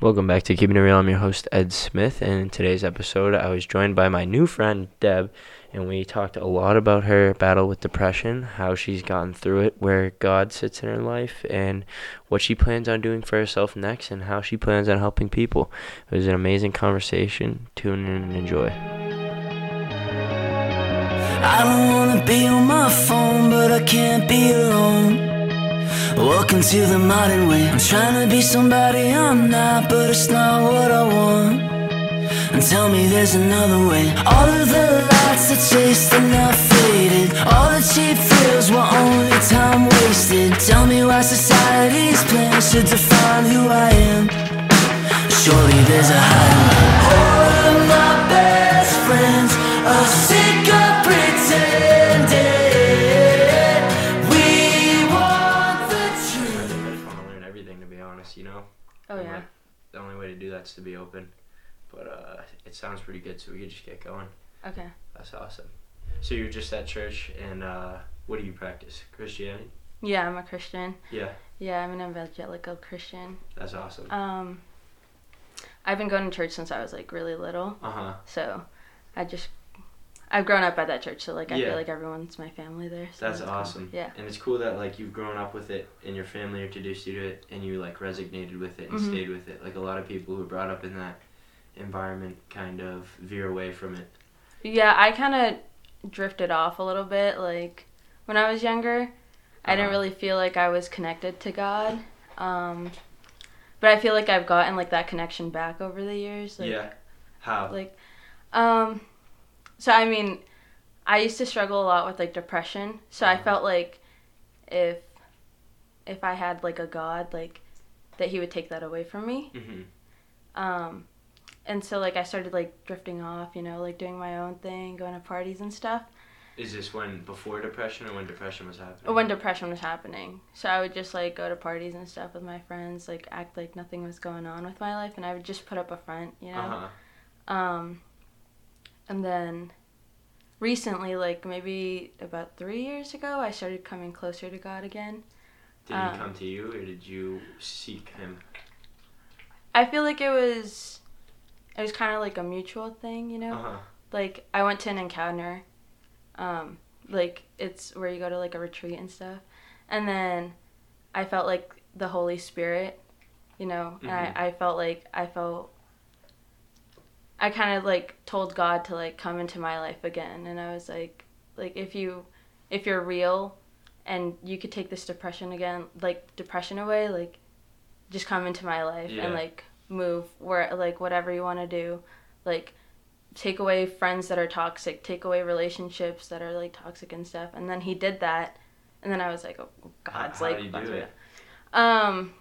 Welcome back to Keeping It Real. I'm your host, Ed Smith, and in today's episode, I was joined by my new friend, Deb, and we talked a lot about her battle with depression, how she's gotten through it, where God sits in her life, and what she plans on doing for herself next, and how she plans on helping people. It was an amazing conversation. Tune in and enjoy. I don't wanna be on my phone, but I can't be alone. Welcome to the modern way. I'm trying to be somebody I'm not, but it's not what I want. And tell me there's another way. All of the lights I chased are now faded. All the cheap thrills were only time wasted. Tell me why society's plans should define who I am. Surely there's a higher. All of my best friends are Oh And, yeah. like, the only way to do that's to be open. But uh, it sounds pretty good, so we could just get going. Okay. That's awesome. So you're just at church, and uh, what do you practice? Christianity? Yeah, I'm a Christian. Yeah, Yeah, I'm an evangelical Christian. that's awesome. Um, I've been going to church since I was like really little, Uh huh. so I just I've grown up at that church, so like I Yeah. feel like everyone's my family there. So That's cool. awesome. Yeah. And it's cool that like you've grown up with it, and your family introduced you to it, and you like resonated with it and Mhm. stayed with it. Like a lot of people who are brought up in that environment kind of veer away from it. Yeah, I kind of drifted off a little bit. Like when I was younger, I didn't Uh-huh. really feel like I was connected to God. Um, but I feel like I've gotten like that connection back over the years. Like, yeah. How? like um so i mean i used to struggle a lot with like depression so i Uh-huh. felt like if if i had like a god like that he would take that away from me hmm um and so like i started like drifting off you know like doing my own thing going to parties and stuff Is this when before depression or when depression was happening? when depression was happening so i would just like go to parties and stuff with my friends like act like nothing was going on with my life and i would just put up a front you know Uh huh. Um, and then recently, like maybe about three years ago, I started coming closer to God again. Did Um, he come to you, or did you seek him? I feel like it was, it was kind of like a mutual thing, you know. Uh huh. Like I went to an encounter, um, like it's where you go to like a retreat and stuff, and then I felt like the Holy Spirit, you know, and Mhm. I, I felt like I felt. I kind of like told God to like come into my life again, and I was like, like if you, if you're real, and you could take this depression again, like depression away, like, just come into my life Yeah. and like move where like whatever you want to do, like take away friends that are toxic, take away relationships that are like toxic and stuff. And then he did that, and then I was like, oh, God's how like, he God's do? Um,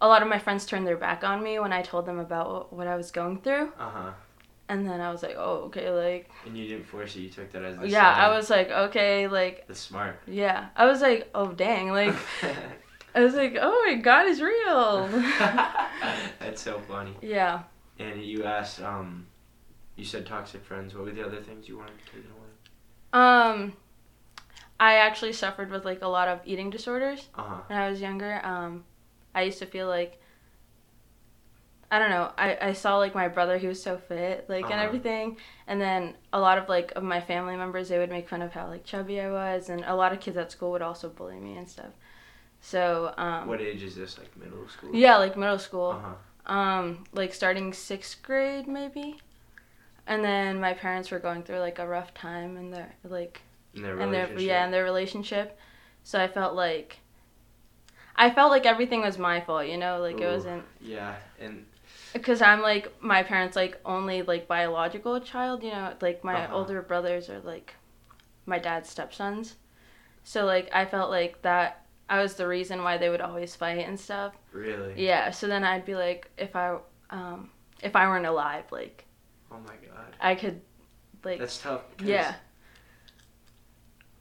a lot of my friends turned their back on me when I told them about what, what I was going through, Uh huh. And then I was like, oh, okay, like, And you didn't force it. You took that as the yeah, I was like, okay, like, That's smart. yeah, I was like, oh, dang, like, I was like, oh, my God is real. That's so funny. yeah. And you asked, um, you said toxic friends. What were the other things you wanted to take away? Um, I actually suffered with like a lot of eating disorders. Uh huh. when I was younger, um, I used to feel like I don't know. I, I saw like my brother, he was so fit, like and Uh-huh. everything, and then a lot of like of my family members, they would make fun of how like chubby I was, and a lot of kids at school would also bully me and stuff. So um, What age is this? Like middle school? yeah, like middle school, Uh huh. um, like starting sixth grade maybe, and then my parents were going through like a rough time in their like In their and their relationship. yeah in their relationship so i felt like i felt like everything was my fault you know like it wasn't Yeah, and because i'm like my parents like only like biological child you know like my Uh-huh. older brothers are like my dad's stepsons so like i felt like that i was the reason why they would always fight and stuff really. yeah so then i'd be like if i um if i weren't alive like Oh my god. i could like That's tough. yeah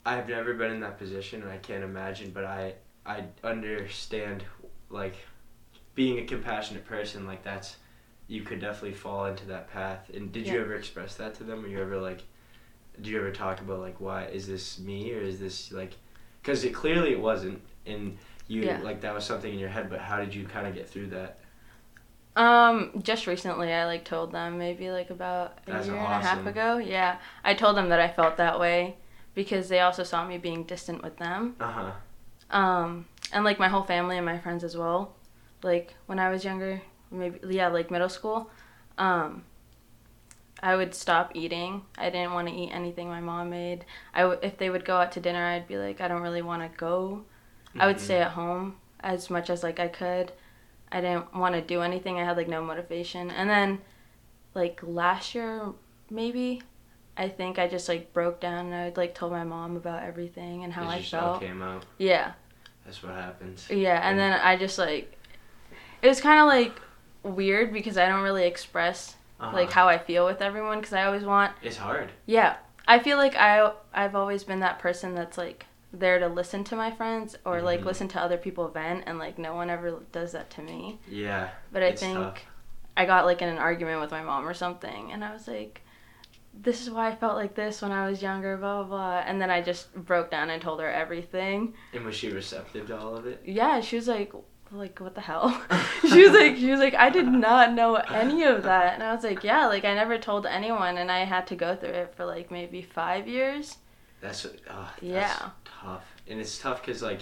I've never been in that position, and I can't imagine. But I I understand, like, being a compassionate person. Like that's, you could definitely fall into that path. And did you ever express that to them? Or you ever like, do you ever talk about like why is this me or is this like, because it clearly it wasn't, and you Yeah. like that was something in your head. But how did you kind of get through that? Um, just recently, I like told them maybe like about a That's year and a half ago. Yeah, I told them that I felt that way because they also saw me being distant with them. Uh huh. Um, and like my whole family and my friends as well. Like when I was younger, maybe yeah, like middle school, um, I would stop eating. I didn't want to eat anything my mom made. I w- if they would go out to dinner, I'd be like, I don't really want to go. I would stay at home as much as like I could. I didn't want to do anything. I had like no motivation. And then like last year maybe I think I just like broke down and I like told my mom about everything and how I felt. came out. Yeah. That's what happens. Yeah, and then I just like it was kind of like weird because I don't really express Uh-huh. like how I feel with everyone because I always want It's hard. yeah. I feel like I I've always been that person that's like there to listen to my friends or like Mhm. listen to other people vent and like no one ever does that to me. Yeah. But I think tough. I got like in an argument with my mom or something and I was like this is why I felt like this when I was younger, blah blah blah. And then I just broke down and told her everything. And was she receptive to all of it? Yeah, she was like, like what the hell? she was like, she was like, I did not know any of that, and I was like, yeah, like I never told anyone, and I had to go through it for like maybe five years. That's oh, that's Yeah. tough, and it's tough because like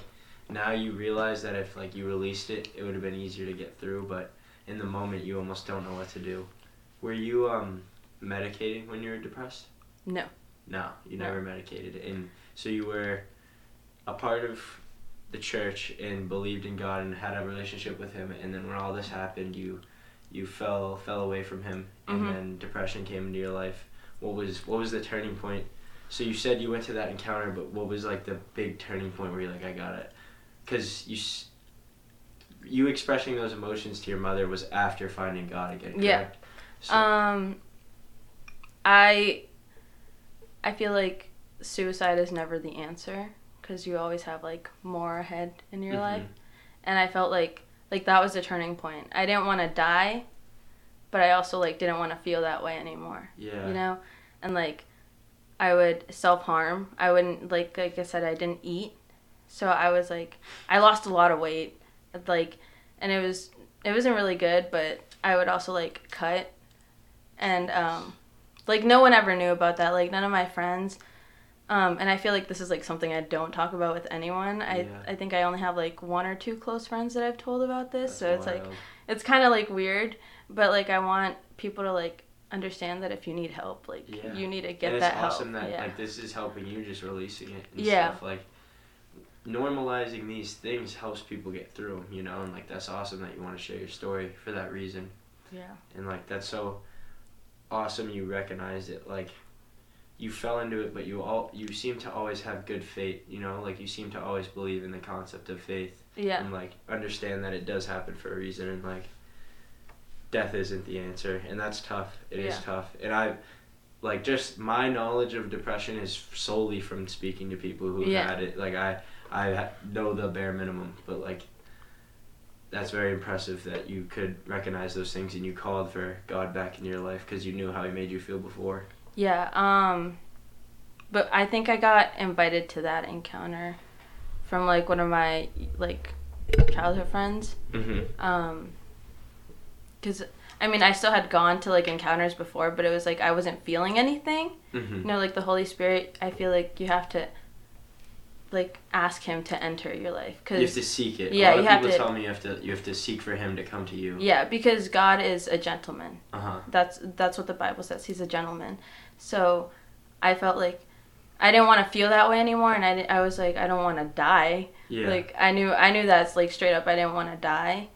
now you realize that if like you released it, it would have been easier to get through. But in the moment, you almost don't know what to do. Were you um medicating when you were depressed? No. No, you No. never medicated, and so you were a part of the church and believed in God and had a relationship with Him. And then when all this happened, you you fell fell away from Him, and Mhm. then depression came into your life. What was what was the turning point? So you said you went to that encounter, but what was like the big turning point where you're like, I got it? Because you you expressing those emotions to your mother was after finding God again. Yeah. So, Um, I, I feel like suicide is never the answer because you always have like more ahead in your Mhm. life, and I felt like like that was a turning point. I didn't want to die, but I also like didn't want to feel that way anymore. yeah. you know and like i would self-harm i wouldn't like like i said i didn't eat so i was like i lost a lot of weight like and it was it wasn't really good but i would also like cut and um like no one ever knew about that like none of my friends um and i feel like this is like something i don't talk about with anyone. I Yeah. i think i only have like one or two close friends that i've told about this That's so it's like it's kind of like weird. But like i want people to like understand that if you need help like Yeah. you need to get and that it's awesome that yeah. like this is helping you just releasing it and Yeah. stuff like normalizing these things helps people get through you know and like that's awesome that you want to share your story for that reason. Yeah. And like that's so awesome you recognize it like you fell into it but you all you seem to always have good faith you know? Like you seem to always believe in the concept of faith yeah. and like understand that it does happen for a reason and like death isn't the answer. And that's tough. It is Yeah. tough. And i like just my knowledge of depression is solely from speaking to people who Yeah. had it. Like i i know the bare minimum but like that's very impressive that you could recognize those things and you called for god back in your life because you knew how he made you feel before yeah um but i think i got invited to that encounter from like one of my like childhood friends. Mm-hmm. um because i mean i still had gone to like encounters before but it was like i wasn't feeling anything. Mm-hmm. you know like the holy spirit i feel like you have to like ask him to enter your life you have to seek it. Yeah, a lot you of have people to- tell me you have to you have to seek for him to come to you. Yeah because god is a gentleman. Uh-huh. That's that's what the bible says. He's a gentleman so i felt like i didn't want to feel that way anymore and i, I was like i don't want to die. Yeah. Like i knew i knew that's like straight up i didn't want to die.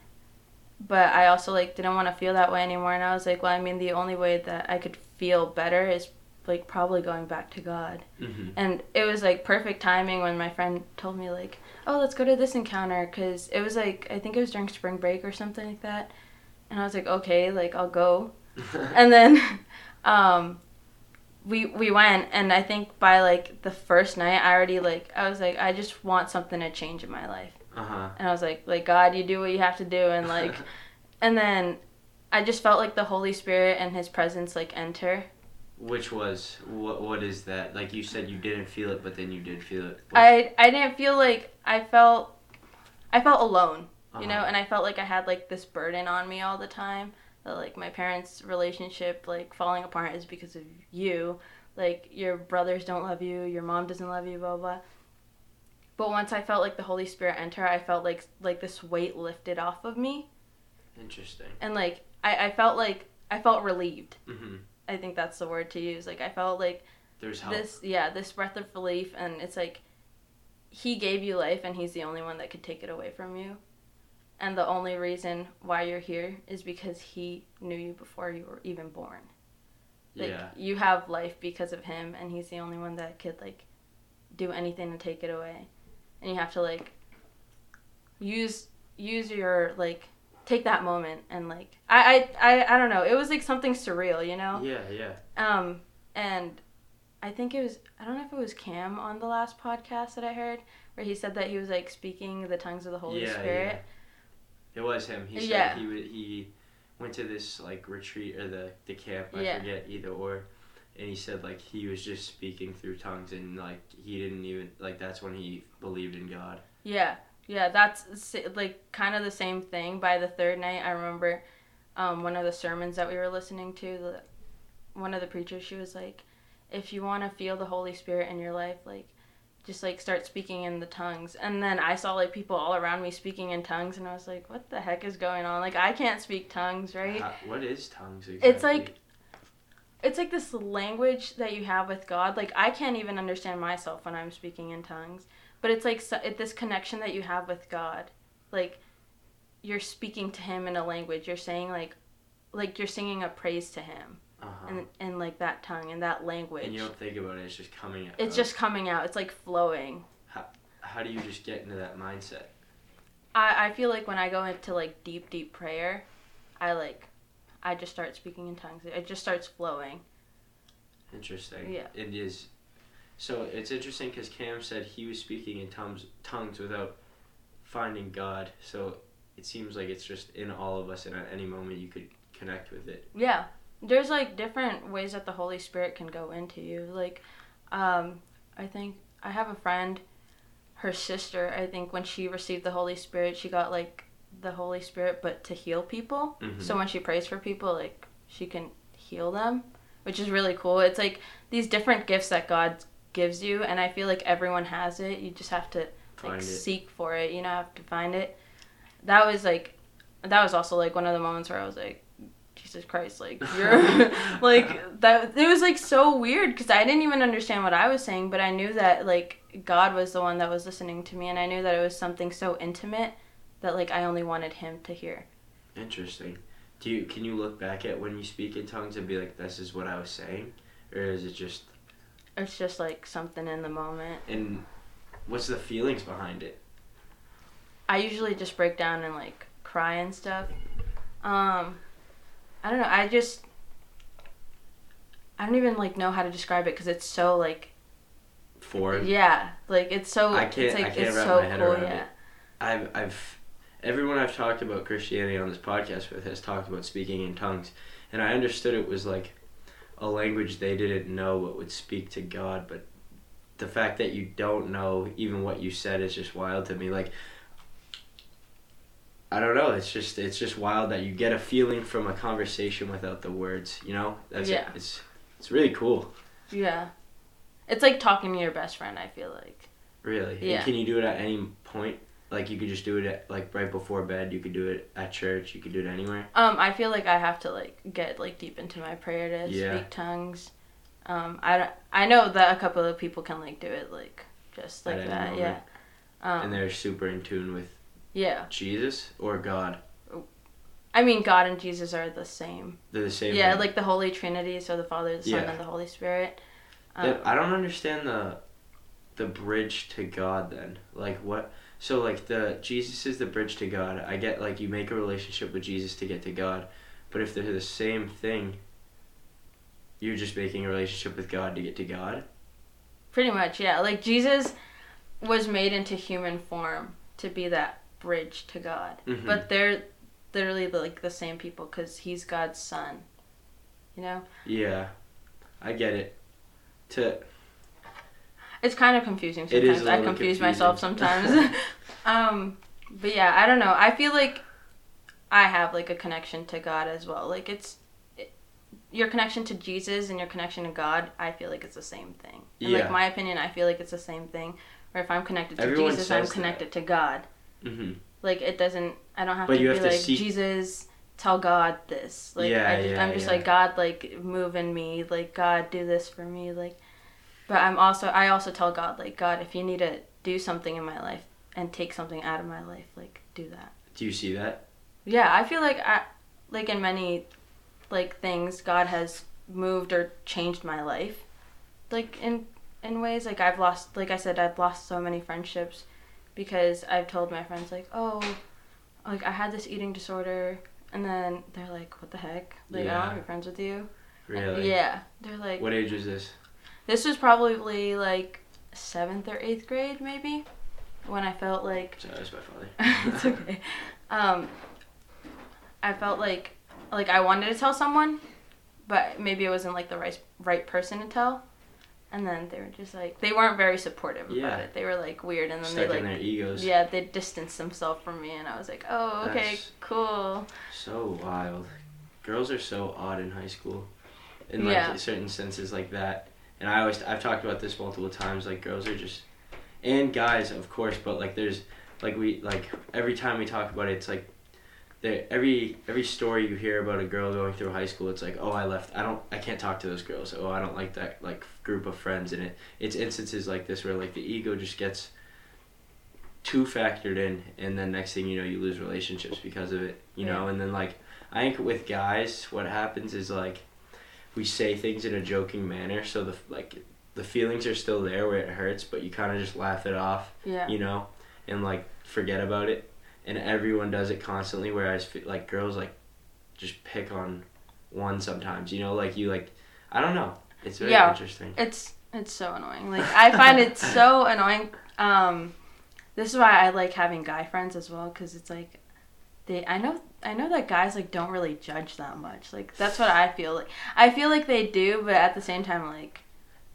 But i also like didn't want to feel that way anymore and i was like well i mean the only way that i could feel better is like probably going back to god. Mm-hmm. and it was like perfect timing when my friend told me like oh let's go to this encounter because it was like i think it was during spring break or something like that. And i was like okay like i'll go. And then um we we went and i think by like the first night i already like i was like i just want something to change in my life uh-huh and i was like like god you do what you have to do and like and then i just felt like the holy spirit and his presence like enter Which was what? What is that? Like you said, you didn't feel it, but then you did feel it. What's- i i didn't feel like i felt i felt alone you know Uh-huh. and i felt like i had like this burden on me all the time that like my parents relationship like falling apart is because of you like your brothers don't love you your mom doesn't love you blah blah but once i felt like the holy spirit enter i felt like like this weight lifted off of me Interesting. and like i, I felt like i felt relieved Mm-hmm. i think that's the word to use like i felt like There's help. this yeah this breath of relief and it's like he gave you life and he's the only one that could take it away from you and the only reason why you're here is because he knew you before you were even born like yeah. you have life because of him and he's the only one that could like do anything to take it away and you have to like use use your like take that moment and like I, I i i don't know it was like something surreal you know Yeah, yeah. um, and I think it was I don't know if it was Cam on the last podcast that I heard where he said that he was like speaking the tongues of the Holy yeah, Spirit. yeah. It was him. He said Yeah. he would, he went to this like retreat or the the camp. I Yeah. forget either or. And he said like he was just speaking through tongues and like he didn't even like that's when he believed in God. Yeah, yeah, that's like kind of the same thing. By the third night, I remember um, one of the sermons that we were listening to. The, one of the preachers, she was like, "If you want to feel the Holy Spirit in your life, like." Just like start speaking in the tongues, and then I saw like people all around me speaking in tongues, and I was like, "What the heck is going on? Like I can't speak tongues, right?" How- what is tongues exactly? It's like it's like this language that you have with God. Like I can't even understand myself when I'm speaking in tongues, but it's like so, it, this connection that you have with God. Like you're speaking to him in a language. You're saying like like you're singing a praise to him uh-huh. in in like that tongue and that language. and you don't think about it. It's just coming. out. it's just coming out. It's like flowing. How, How do you just get into that mindset? I I feel like when I go into like deep deep prayer, I like I just start speaking in tongues. It just starts flowing. Interesting. Yeah. It is. So it's interesting because Cam said he was speaking in tongues, tongues without finding God. So it seems like it's just in all of us, and at any moment you could connect with it. Yeah. There's like different ways that the Holy Spirit can go into you. Like, um, I think I have a friend, her sister, I think when she received the Holy Spirit, she got like the Holy Spirit, but to heal people. Mhm. So when she prays for people, like, she can heal them, which is really cool. It's like these different gifts that God gives you, and I feel like everyone has it. You just have to like seek for it. You know, have to find it. That was like, that was also like one of the moments where I was like, Jesus Christ, like you're like that. It was like so weird because I didn't even understand what I was saying, but I knew that like God was the one that was listening to me, and I knew that it was something so intimate that like I only wanted Him to hear. Interesting. Do you can you look back at when you speak in tongues and be like, "This is what I was saying," or is it just It's just like something in the moment. and what's the feelings behind it? I usually just break down and like cry and stuff. Um, I don't know. I just I don't even like know how to describe it because it's so like For yeah, like it's so I can't- it's like I can't it's wrap so my head cool. around Yeah, it. I've I've everyone I've talked about Christianity on this podcast with has talked about speaking in tongues, and I understood it was like a language they didn't know but would speak to God, but the fact that you don't know even what you said is just wild to me. Like I don't know, it's just it's just wild that you get a feeling from a conversation without the words, you know? That's Yeah. it's it's really cool. yeah. It's like talking to your best friend. I feel like Really. And Yeah. can you do it at any point? Like you could just do it at like right before bed. You could do it at church. You could do it anywhere. um I feel like I have to like get like deep into my prayer to Yeah. speak tongues. Um I don't, I know that a couple of people can like do it like just like that. moment. Yeah. Um, and they're super in tune with yeah. Jesus or God. I mean, God and Jesus are the same. They're the same. yeah, thing. like the Holy Trinity, so the Father, the Son, Yeah. and the Holy Spirit. Um, I don't understand the the bridge to God. Then like what? So like the Jesus is the bridge to God. I get like you make a relationship with Jesus to get to God, but if they're the same thing, you're just making a relationship with God to get to God. pretty much, yeah. Like Jesus was made into human form to be that bridge to God, Mhm. but they're literally like the same people because He's God's Son. You know, Yeah, I get it. To it's kind of confusing It is sometimes. I confuse confusing. myself sometimes. um, But yeah, I don't know. I feel like I have like a connection to God as well. Like it's it, your connection to Jesus and your connection to God. I feel like it's the same thing. And Yeah. like my opinion, I feel like it's the same thing. Or if I'm connected to Everyone Jesus, I'm says that. connected to God. Hmm Like it doesn't. I don't have But to you be have to like Jesus. Tell God this. Like Yeah, I just, yeah, I'm just yeah. like God. Like move in me. Like God, do this for me. Like, but I'm also. I also tell God like God, if you need to do something in my life and take something out of my life, like do that. Do you see that? Yeah, I feel like I, like in many, like things, God has moved or changed my life, like in in ways. Like I've lost, like I said, I've lost so many friendships because I've told my friends like, oh, like I had this eating disorder, and then they're like, what the heck? Like I don't want to be friends with you. Really? Yeah, they're like, What age was this? this was probably like seventh or eighth grade maybe, when I felt like Sorry, that's my father. it's okay. Um, I felt like like I wanted to tell someone, but maybe it wasn't like the right right person to tell. And then they were just like they weren't very supportive Yeah. about it. They were like weird, and then Stuck they like egos. yeah they distanced themselves from me, and I was like oh okay That's- cool So wild. Girls are so odd in high school, in like Yeah. certain senses like that. And I always I've talked about this multiple times. Like girls are just, and guys of course, but like there's like we like every time we talk about it, it's like. There, every every story you hear about a girl going through high school, it's like, oh, I left. I don't. I can't talk to those girls. Oh, I don't like that like group of friends. And it it's instances like this where like the ego just gets too factored in, and then next thing you know, you lose relationships because of it. You know, and then like I think with guys, what happens is like we say things in a joking manner, so the like the feelings are still there where it hurts, but you kind of just laugh it off, yeah you know, and like forget about it. And everyone does it constantly, whereas like girls like just pick on one sometimes, you know, like you like I don't know. It's very Yeah. interesting. it's it's so annoying. Like I find it so annoying. Um, this is why I like having guy friends as well because it's like they I know I know that guys like don't really judge that much. Like that's what I feel like. I feel like they do, but at the same time like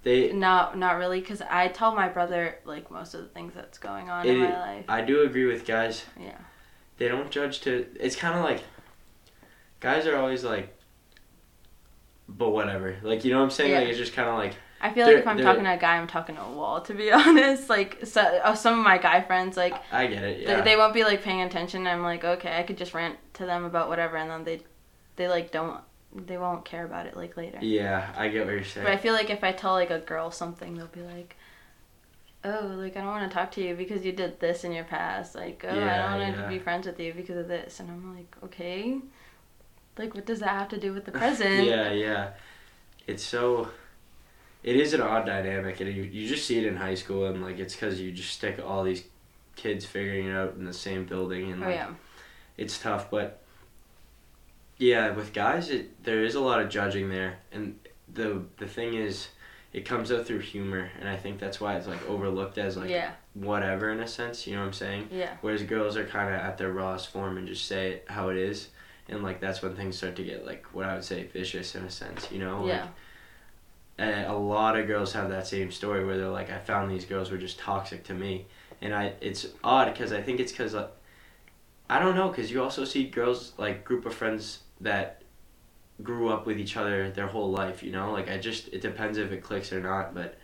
They not not really because I tell my brother like most of the things that's going on in my life. I do agree with guys. Yeah. They don't judge to. It's kind of like guys are always like, but whatever. Like you know what I'm saying? Yeah. Like it's just kind of like I feel like if I'm talking to a guy, I'm talking to a wall. To be honest, like so, uh, some of my guy friends, like I get it. they, Yeah. they won't be like paying attention. I'm like, okay, I could just rant to them about whatever, and then they, they like don't, they won't care about it like later. yeah, I get what you're saying. But I feel like if I tell like a girl something, they'll be like, oh, like I don't want to talk to you because you did this in your past. Like, oh, I don't want yeah. to be friends with you because of this, and I'm like, okay, like what does that have to do with the present? Yeah, yeah. It's so. It is an odd dynamic, and you you just see it in high school, and like it's because you just stick all these kids figuring it out in the same building, and Oh like yeah. it's tough. But yeah, with guys, it there is a lot of judging there, and the the thing is, it comes out through humor, and I think that's why it's like overlooked as like yeah. whatever in a sense. You know what I'm saying? Yeah. Whereas girls are kind of at their rawest form and just say it how it is, and like that's when things start to get like what I would say vicious in a sense. You know? Yeah. Like, and a lot of girls have that same story where they're like, I found these girls were just toxic to me, and I it's odd because I think it's because like, uh, I don't know because you also see girls like group of friends that grew up with each other their whole life. You know, like I just it depends if it clicks or not, but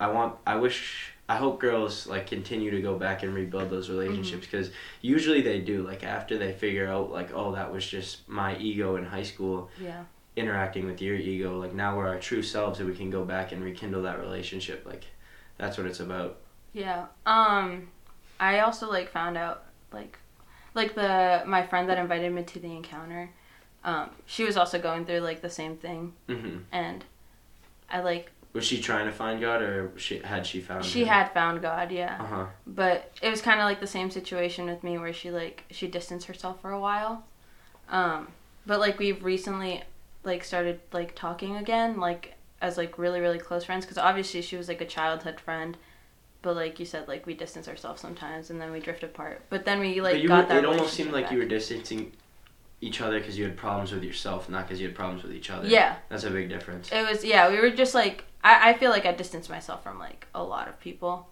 I want I wish I hope girls like continue to go back and rebuild those relationships because usually they do like after they figure out like oh that was just my ego in high school Yeah. interacting with your ego like now we're our true selves and we can go back and rekindle that relationship like that's what it's about Yeah. Um I also like found out like like the my friend that invited me to the encounter, um, she was also going through like the same thing hmm and I like was she trying to find God or she had she found God? she had found God, yeah. uh-huh But it was kind of like the same situation with me where she like she distanced herself for a while. Um but like we've recently like started like talking again like as like really really close friends cuz obviously she was like a childhood friend. But like you said, like we distance ourselves sometimes, and then we drift apart. But then we like you got were- that. it almost seemed like back. you were distancing each other because you had problems with yourself not because you had problems with each other Yeah, that's a big difference it was. Yeah, we were just like I. I feel like I distanced myself from like a lot of people,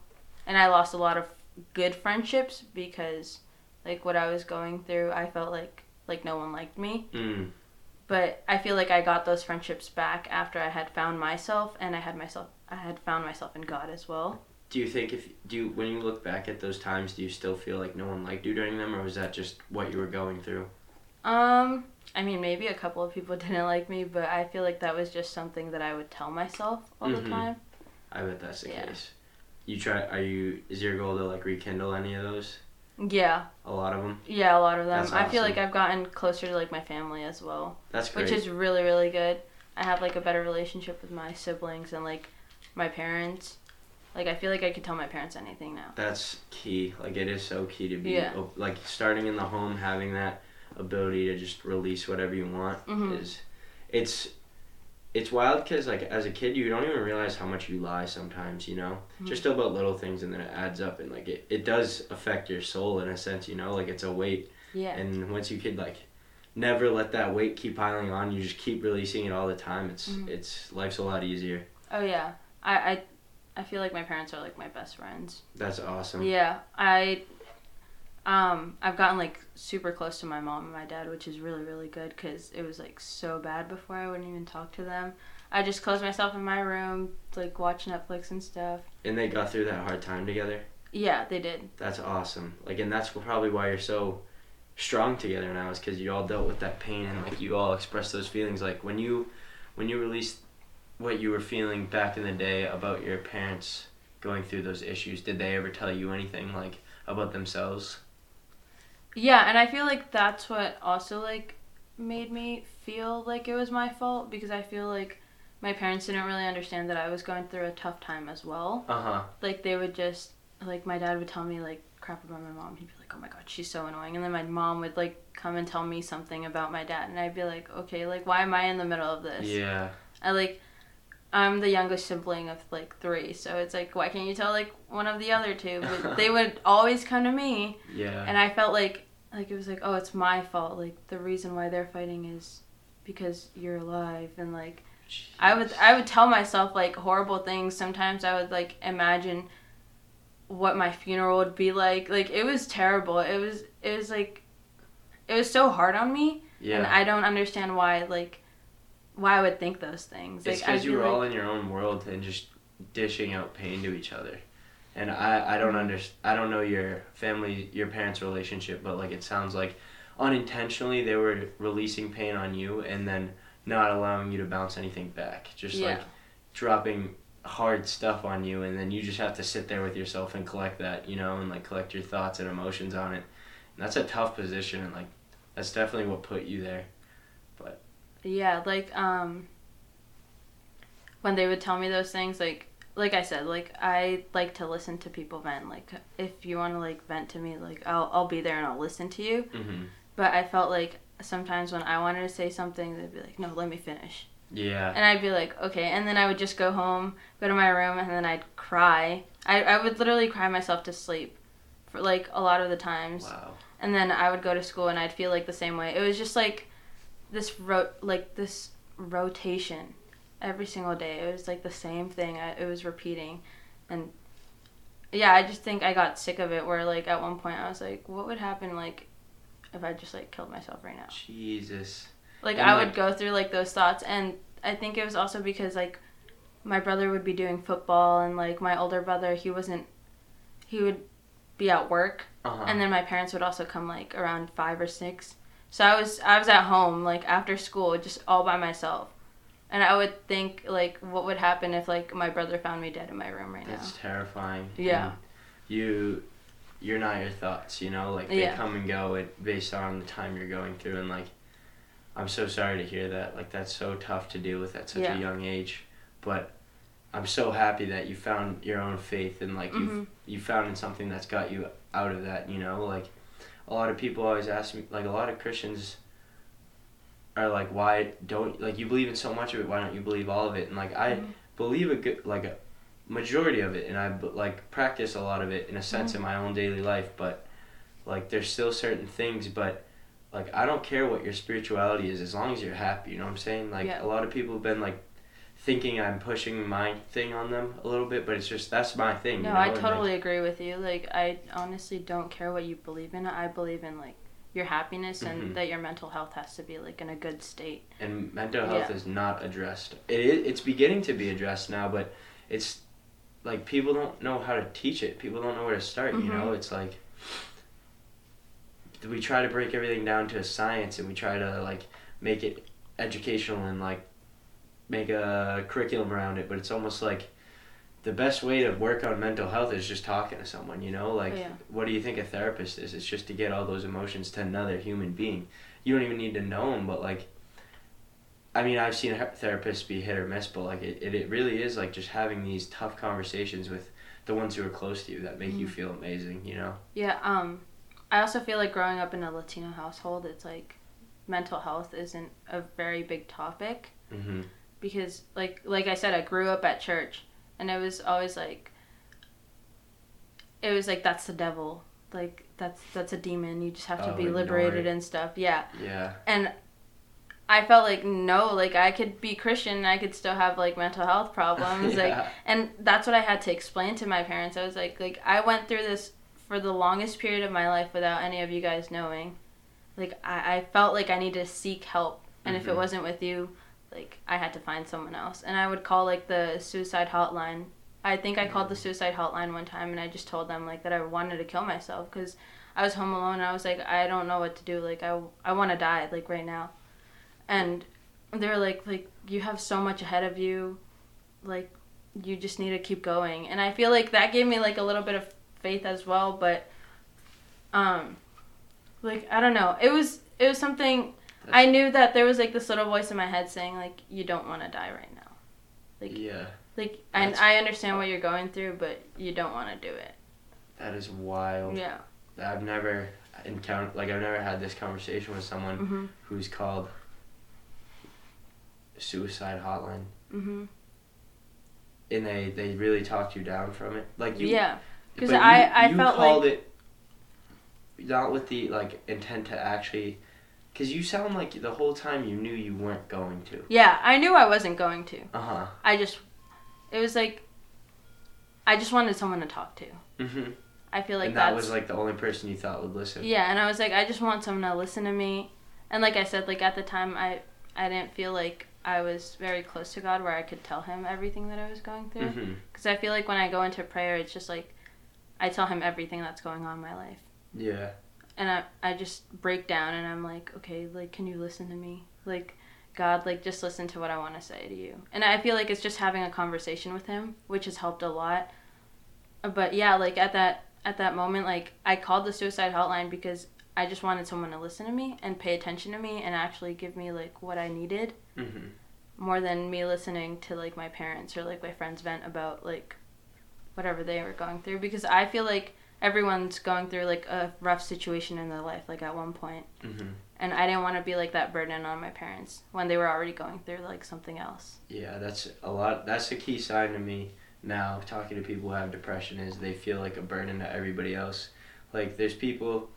and I lost a lot of good friendships because like what I was going through, I felt like like no one liked me. Mm. But I feel like I got those friendships back after I had found myself and I had myself I had found myself in God as well. Do you think if do you when you look back at those times, do you still feel like no one liked you during them, or was that just what you were going through? Um, I mean, maybe a couple of people didn't like me, but I feel like that was just something that I would tell myself all Mhm. the time. I bet that's the Yeah. case. You try? Are you? Is your goal to like rekindle any of those? Yeah, A lot of them. yeah, a lot of them. That's I feel like. I've gotten closer to like my family as well, That's great. which is really really good. I have like a better relationship with my siblings and like my parents. Like I feel like I could tell my parents anything now. That's key. Like it is so key to be Yeah. op- like starting in the home, having that ability to just release whatever you want Mhm. is it's it's wild because like as a kid you don't even realize how much you lie sometimes you know Mhm. just about little things and then it adds up and like it, it does affect your soul in a sense you know like it's a weight Yeah. and once you could like never let that weight keep piling on you just keep releasing it all the time it's Mhm. it's life's a lot easier Oh yeah. I I I feel like my parents are like my best friends. that's awesome Yeah, I um I've gotten like super close to my mom and my dad, which is really really good cuz it was like so bad before I wouldn't even talk to them. I just closed myself in my room, like watch Netflix and stuff. and they got through that hard time together Yeah, they did. That's awesome. Like, and that's probably why you're so strong together now, is because you all dealt with that pain and like you all expressed those feelings. Like when you, when you released what you were feeling back in the day about your parents going through those issues, did they ever tell you anything like about themselves? Yeah, and I feel like that's what also like made me feel like it was my fault because I feel like my parents didn't really understand that I was going through a tough time as well. Uh huh. like they would just like my dad would tell me like crap about my mom he'd be like oh my god she's so annoying and then my mom would like come and tell me something about my dad and i'd be like okay like why am i in the middle of this Yeah. i like i'm the youngest sibling of like three so it's like why can't you tell like one of the other two but they would always come to me Yeah. and i felt like like it was like oh it's my fault like the reason why they're fighting is because you're alive and like I would I would tell myself like horrible things. Sometimes I would like imagine what my funeral would be like. Like it was terrible. It was it was like it was so hard on me Yeah. and I don't understand why like why I would think those things. It's Like because you were like, all in your own world and just dishing out pain to each other. And I, I don't mm-hmm. under, I don't know your family, your parents' relationship, but like it sounds like unintentionally they were releasing pain on you and then not allowing you to bounce anything back. Just Yeah. like dropping hard stuff on you and then you just have to sit there with yourself and collect that, you know, and like collect your thoughts and emotions on it. And that's a tough position and like that's definitely what put you there. Yeah, like um when they would tell me those things like like I said, like I like to listen to people vent. Like if you want to like vent to me, like I'll I'll be there and I'll listen to you. hmm But I felt like sometimes when I wanted to say something, they'd be like, "No, let me finish," Yeah. and I'd be like, "Okay," and then I would just go home, go to my room, and then I'd cry. I I would literally cry myself to sleep, for like a lot of the times, Wow. and then I would go to school and I'd feel like the same way. It was just like this ro- like this rotation every single day. It was like the same thing. I, it was repeating, and yeah, I just think I got sick of it. Where like at one point I was like, what would happen like if I just like killed myself right now? Jesus. Like And, I like- would go through like those thoughts, and I think it was also because like my brother would be doing football, and like my older brother, he wasn't. He would be at work Uh-huh. and then my parents would also come like around five or six so i was i was at home like after school just all by myself and i would think like what would happen if like my brother found me dead in my room right now. That's terrifying. Yeah. And you, you're not your thoughts. You know, like they Yeah. come and go it, based on the time you're going through, and like, I'm so sorry to hear that. Like that's so tough to deal with at such Yeah. a young age, but. I'm so happy that you found your own faith and like now you've hmm you found in something that's got you out of that, you know? Like a lot of people always ask me like a lot of Christians are like why don't like you believe in so much of it, why don't you believe all of it? And like I Mhm. believe a good like a majority of it and I like practice a lot of it in a sense Mm-hmm. in my own daily life, but like there's still certain things but like I don't care what your spirituality is as long as you're happy, you know what I'm saying? Like Yeah. a lot of people have been like thinking I'm pushing my thing on them a little bit, but it's just that's my thing. No, you know? I and, like, totally agree with you. Like, I honestly don't care what you believe in. I believe in like your happiness and that your mental health has to be like in a good state. and mental health Yeah. is not addressed. It is, it's beginning to be addressed now, but it's like people don't know how to teach it. People don't know where to start. You know, Mhm. it's like we try to break everything down to a science, and we try to like make it educational and like make a curriculum around it. But it's almost like the best way to work on mental health is just talking to someone. You know, like Yeah. what do you think a therapist is? It's just to get all those emotions to another human being. You don't even need to know them, but like I mean, I've seen therapists be hit or miss, but like it, it, it really is like just having these tough conversations with the ones who are close to you that make you Mhm. feel amazing, you know? Yeah. Um, I also feel like growing up in a Latino household, it's like mental health isn't a very big topic hmm because, like, like I said, I grew up at church, and it was always like, it was like that's the devil, like that's that's a demon. You just have to Oh, be liberated it. and stuff. Yeah. Yeah. and I felt like no, like I could be Christian and I could still have like mental health problems, like, and that's what I had to explain to my parents. I was like, like I went through this for the longest period of my life without any of you guys knowing. Like I, I felt like I needed to seek help, and if it Mhm. wasn't with you, like I had to find someone else. And I would call like the suicide hotline. I think I called the suicide hotline one time, and I just told them like that I wanted to kill myself because I was home alone. And I was like, I don't know what to do. Like I, I want to die like right now and they were like like you have so much ahead of you like you just need to keep going and i feel like that gave me like a little bit of faith as well but um like i don't know it was it was something i knew that there was like this little voice in my head saying like you don't want to die right now. Like yeah. like I, I understand what you're going through but you don't want to do it. That is wild. yeah. I've never encountered, like, I've never had this conversation with someone mhm who's called suicide hotline. Mhm and they, they really talked you down from it. Like, you, yeah. but I- you, I you felt called like- it not with the like intent to actually because you sound like the whole time you knew you weren't going to yeah i knew i wasn't going to uh-huh I just, it was like, I just wanted someone to talk to. mm-hmm. I feel like and that was like the only person you thought would listen yeah, and I was like, I just want someone to listen to me. And like I said, like at the time, I I didn't feel like I was very close to God, where I could tell Him everything that I was going through. mm-hmm. Because I feel like when I go into prayer, it's just like, I tell Him everything that's going on in my life, yeah and I I just break down, and I'm like, okay, like can you listen to me, like. God, like just listen to what I want to say to you. And I feel like it's just having a conversation with him, which has helped a lot. But yeah, like at that at that moment, like I called the suicide hotline because I just wanted someone to listen to me and pay attention to me and actually give me like what I needed mm-hmm. more than me listening to like my parents or like my friends vent about like whatever they were going through because I feel like everyone's going through like a rough situation in their life like at one point Mm-hmm. and I didn't want to be like that burden on my parents when they were already going through like something else. yeah that's a lot that's a key sign to me now talking to people who have depression is they feel like a burden to everybody else like there's people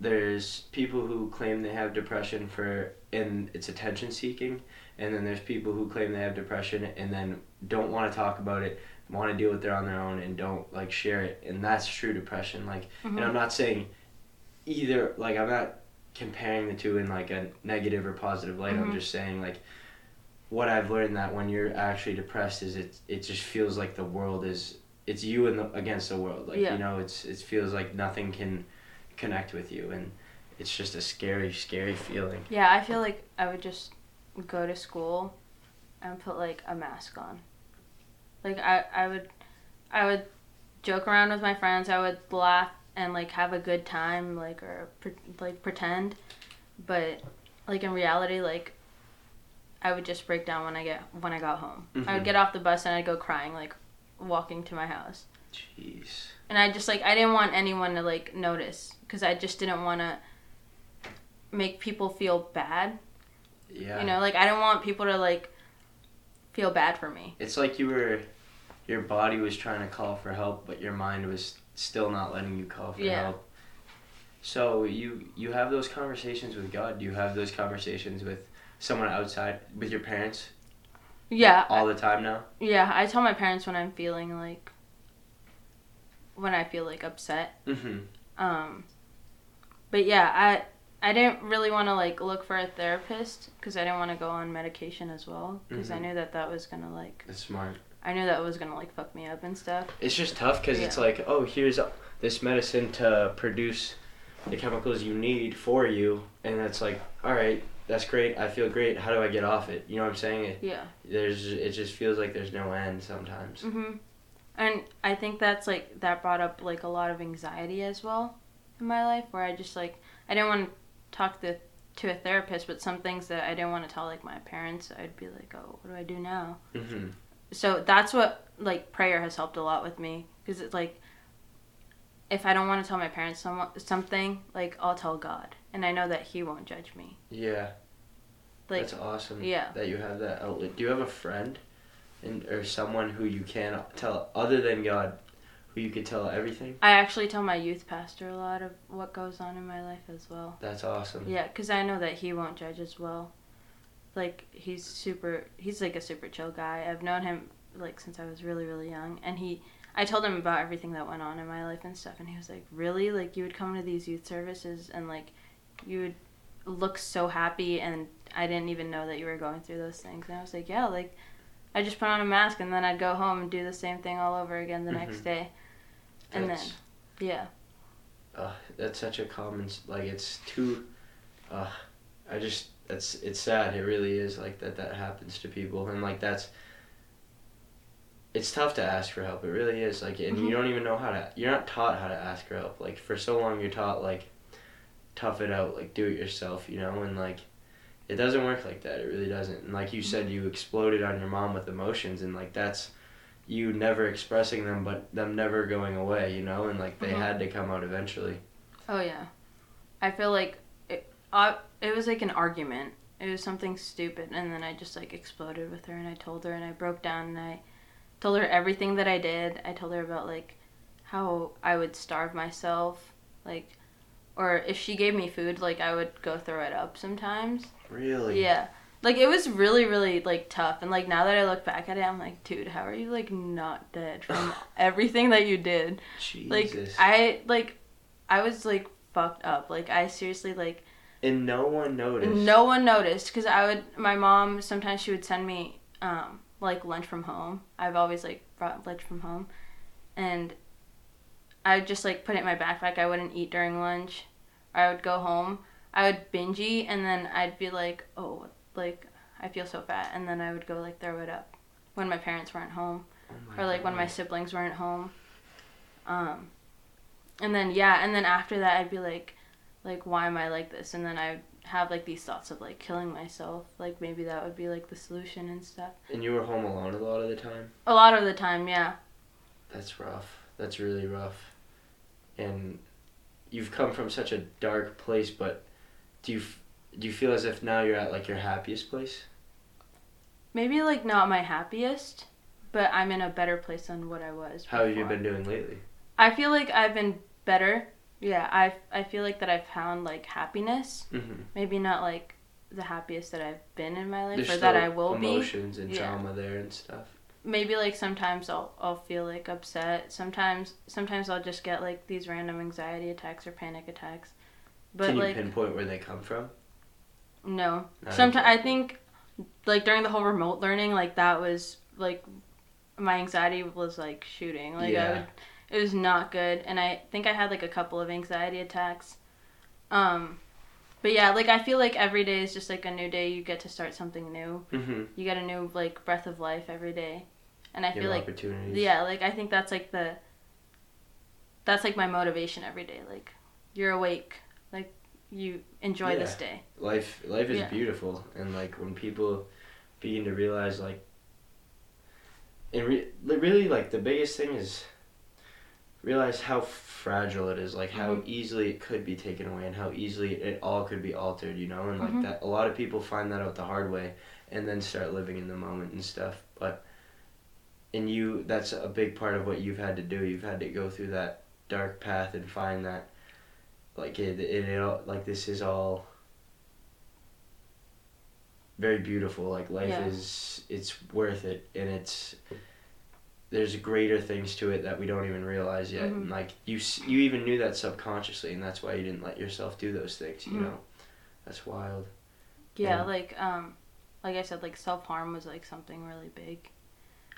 there's people who claim they have depression for and it's attention seeking and then there's people who claim they have depression and then don't want to talk about it want to deal with it on their own and don't like share it. And that's true depression. Like and i'm not saying either like i'm not comparing the two in like a negative or positive light. I'm Mhm. just saying like what i've learned that when you're actually depressed is it it just feels like the world is it's you and the, against the world. Like Yeah. you know it's it feels like nothing can connect with you. And it's just a scary scary feeling. Yeah, I feel like I would just go to school and put like a mask on. Like I, I would I would joke around with my friends. I would laugh and like have a good time like or pre- like pretend. But like in reality like I would just break down when I get when I got home. I would Mhm. get off the bus and I'd go crying like walking to my house. jeez and I just like I didn't want anyone to like notice because I just didn't want to make people feel bad. yeah You know, like I don't want people to like feel bad for me. it's like you were your body was trying to call for help but your mind was still not letting you call for Yeah. help so you you have those conversations with god do you have those conversations with someone outside with your parents Yeah. All the time now. Yeah, I tell my parents when I'm feeling like when I feel like upset. Mm-hmm. Um but yeah, I I didn't really want to like look for a therapist cuz I didn't want to go on medication as well because I Mhm. knew that that was going to like That's smart. I knew that was going to like fuck me up and stuff. It's just tough because it's like, oh, here's this medicine to produce the chemicals you need for you, and it's like, all right, that's great. I feel great. How do I get off it? You know what I'm saying? It, Yeah. there's, it just feels like there's no end sometimes. Mhm. And I think that's like that brought up like a lot of anxiety as well in my life where I just like I didn't want to talk to to a therapist but some things that I didn't want to tell like my parents I'd be like, "Oh, what do I do now?" Mm-hmm. so that's what like prayer has helped a lot with me because it's like if I don't want to tell my parents some, something, like I'll tell God, and I know that He won't judge me. Yeah, Like that's awesome. yeah. that you have that outlet. Do you have a friend, and or someone who you can tell other than God, who you could tell everything? I actually tell my youth pastor a lot of what goes on in my life as well. That's awesome. Yeah, because I know that he won't judge as well. Like he's super, he's like a super chill guy. I've known him like since I was really really young, and he, I told him about everything that went on in my life and stuff, and he was like, "Really? Like you would come to these youth services and like, you would look so happy, and I didn't even know that you were going through those things." And I was like, "Yeah, like." I just put on a mask and then I'd go home and do the same thing all over again the next Mhm. day. And then, yeah. uh, that's such a common like it's too uh, i just that's it's sad it really is like that that happens to people and like that's it's tough to ask for help it really is like and Mhm. you don't even know how to you're not taught how to ask for help like for so long you're taught like tough it out like do it yourself you know and like it doesn't work like that it really doesn't and like you said you exploded on your mom with emotions and like that's you never expressing them but them never going away you know and like they Mhm. had to come out eventually Oh yeah, I feel like it. Uh, it was like an argument. It was something stupid, and then I just like exploded with her, and I told her, and I broke down, and I told her everything that I did. I told her about like how I would starve myself, like, or if she gave me food, like I would go throw it up sometimes. Really? Yeah. Like it was really, really like tough, and like now that I look back at it, I'm like, dude, how are you like not dead from everything that you did? Like I like I was like fucked up. Like I seriously like and no one noticed. no one noticed because I would my mom sometimes she would send me um like lunch from home. I've always like brought lunch from home, and I would just like put it in my backpack. I wouldn't eat during lunch. I would go home. I would binge eat, and then I'd be like, oh, like I feel so fat, and then I would go like throw it up when my parents weren't home Oh or like when my siblings weren't home. Um, and then yeah, and then after that, I'd be like, like why am I like this? And then I'd have like these thoughts of like killing myself. Like maybe that would be like the solution and stuff. And you were home alone a lot of the time. A lot of the time, yeah. That's rough. That's really rough. And you've come from such a dark place, but do you f- do you feel as if now you're at like your happiest place? Maybe like not my happiest, but I'm in a better place than what I was. How have you been doing lately? I feel like I've been better. Yeah, I I feel like that I've found like happiness. Mm-hmm. Maybe not like the happiest that I've been in my life There's or that I will be. emotions and Yeah. trauma there and stuff. maybe like sometimes I'll I'll feel like upset. Sometimes sometimes I'll just get like these random anxiety attacks or panic attacks. But Can you like pinpoint where they come from? No. Sometimes I think like during the whole remote learning like that was like my anxiety was like shooting. Like I would it was not good and I think I had like a couple of anxiety attacks. Um but yeah, like I feel like every day is just like a new day. You get to start something new. Mm-hmm. You get a new like breath of life every day. And I You feel like yeah like i think that's like the that's like my motivation every day like you're awake like you enjoy this day life life is Yeah. beautiful and like when people begin to realize like and re- really like the biggest thing is realize how fragile it is like how Mhm. easily it could be taken away and how easily it all could be altered you know and like Mhm. that a lot of people find that out the hard way and then start living in the moment and stuff but and you that's a big part of what you've had to do you've had to go through that dark path and find that like it, it, it all, like this is all very beautiful. Like life Yeah. is it's worth it and it's there's greater things to it that we don't even realize yet. Mhm. And like you you even knew that subconsciously and that's why you didn't let yourself do those things, you Mhm. know. That's wild. Yeah, Yeah. like um like I said, like self harm was like something really big.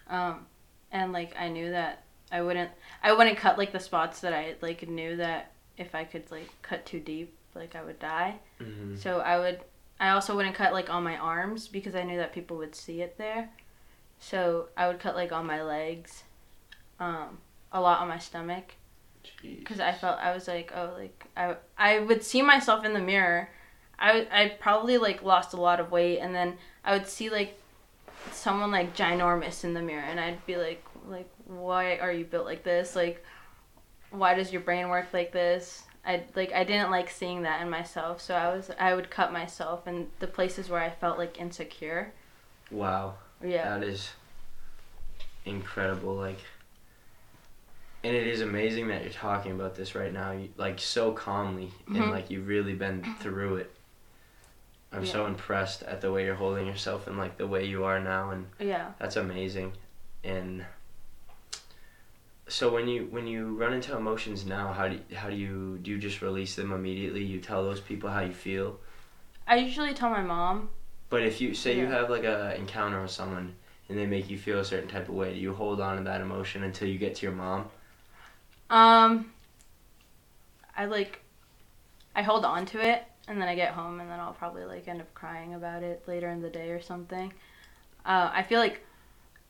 Um and like I knew that I wouldn't I wouldn't cut like the spots that I like knew that if I could like cut too deep, like I would die. Mhm. So I would I also wouldn't cut like on my arms because I knew that people would see it there. So I would cut like on my legs, um, a lot on my stomach because I felt I was like oh like I I would see myself in the mirror. I I probably like lost a lot of weight and then I would see like someone like ginormous in the mirror and I'd be like like why are you built like this like why does your brain work like this I like I didn't like seeing that in myself so I was I would cut myself in the places where I felt like insecure Wow. yeah That is incredible. Like, and it is amazing that you're talking about this right now, you, like so calmly, and Mhm. like you've really been through it. I'm so impressed at the way you're holding yourself and like the way you are now, and yeah that's amazing. And so when you when you run into emotions now, how do you, how do you do you just release them immediately? You tell those people how you feel. I usually tell my mom But if you say you have like a encounter with someone and they make you feel a certain type of way, do you hold on to that emotion until you get to your mom? Um, I like, I hold on to it, and then I get home, and then I'll probably like end up crying about it later in the day or something. Uh, I feel like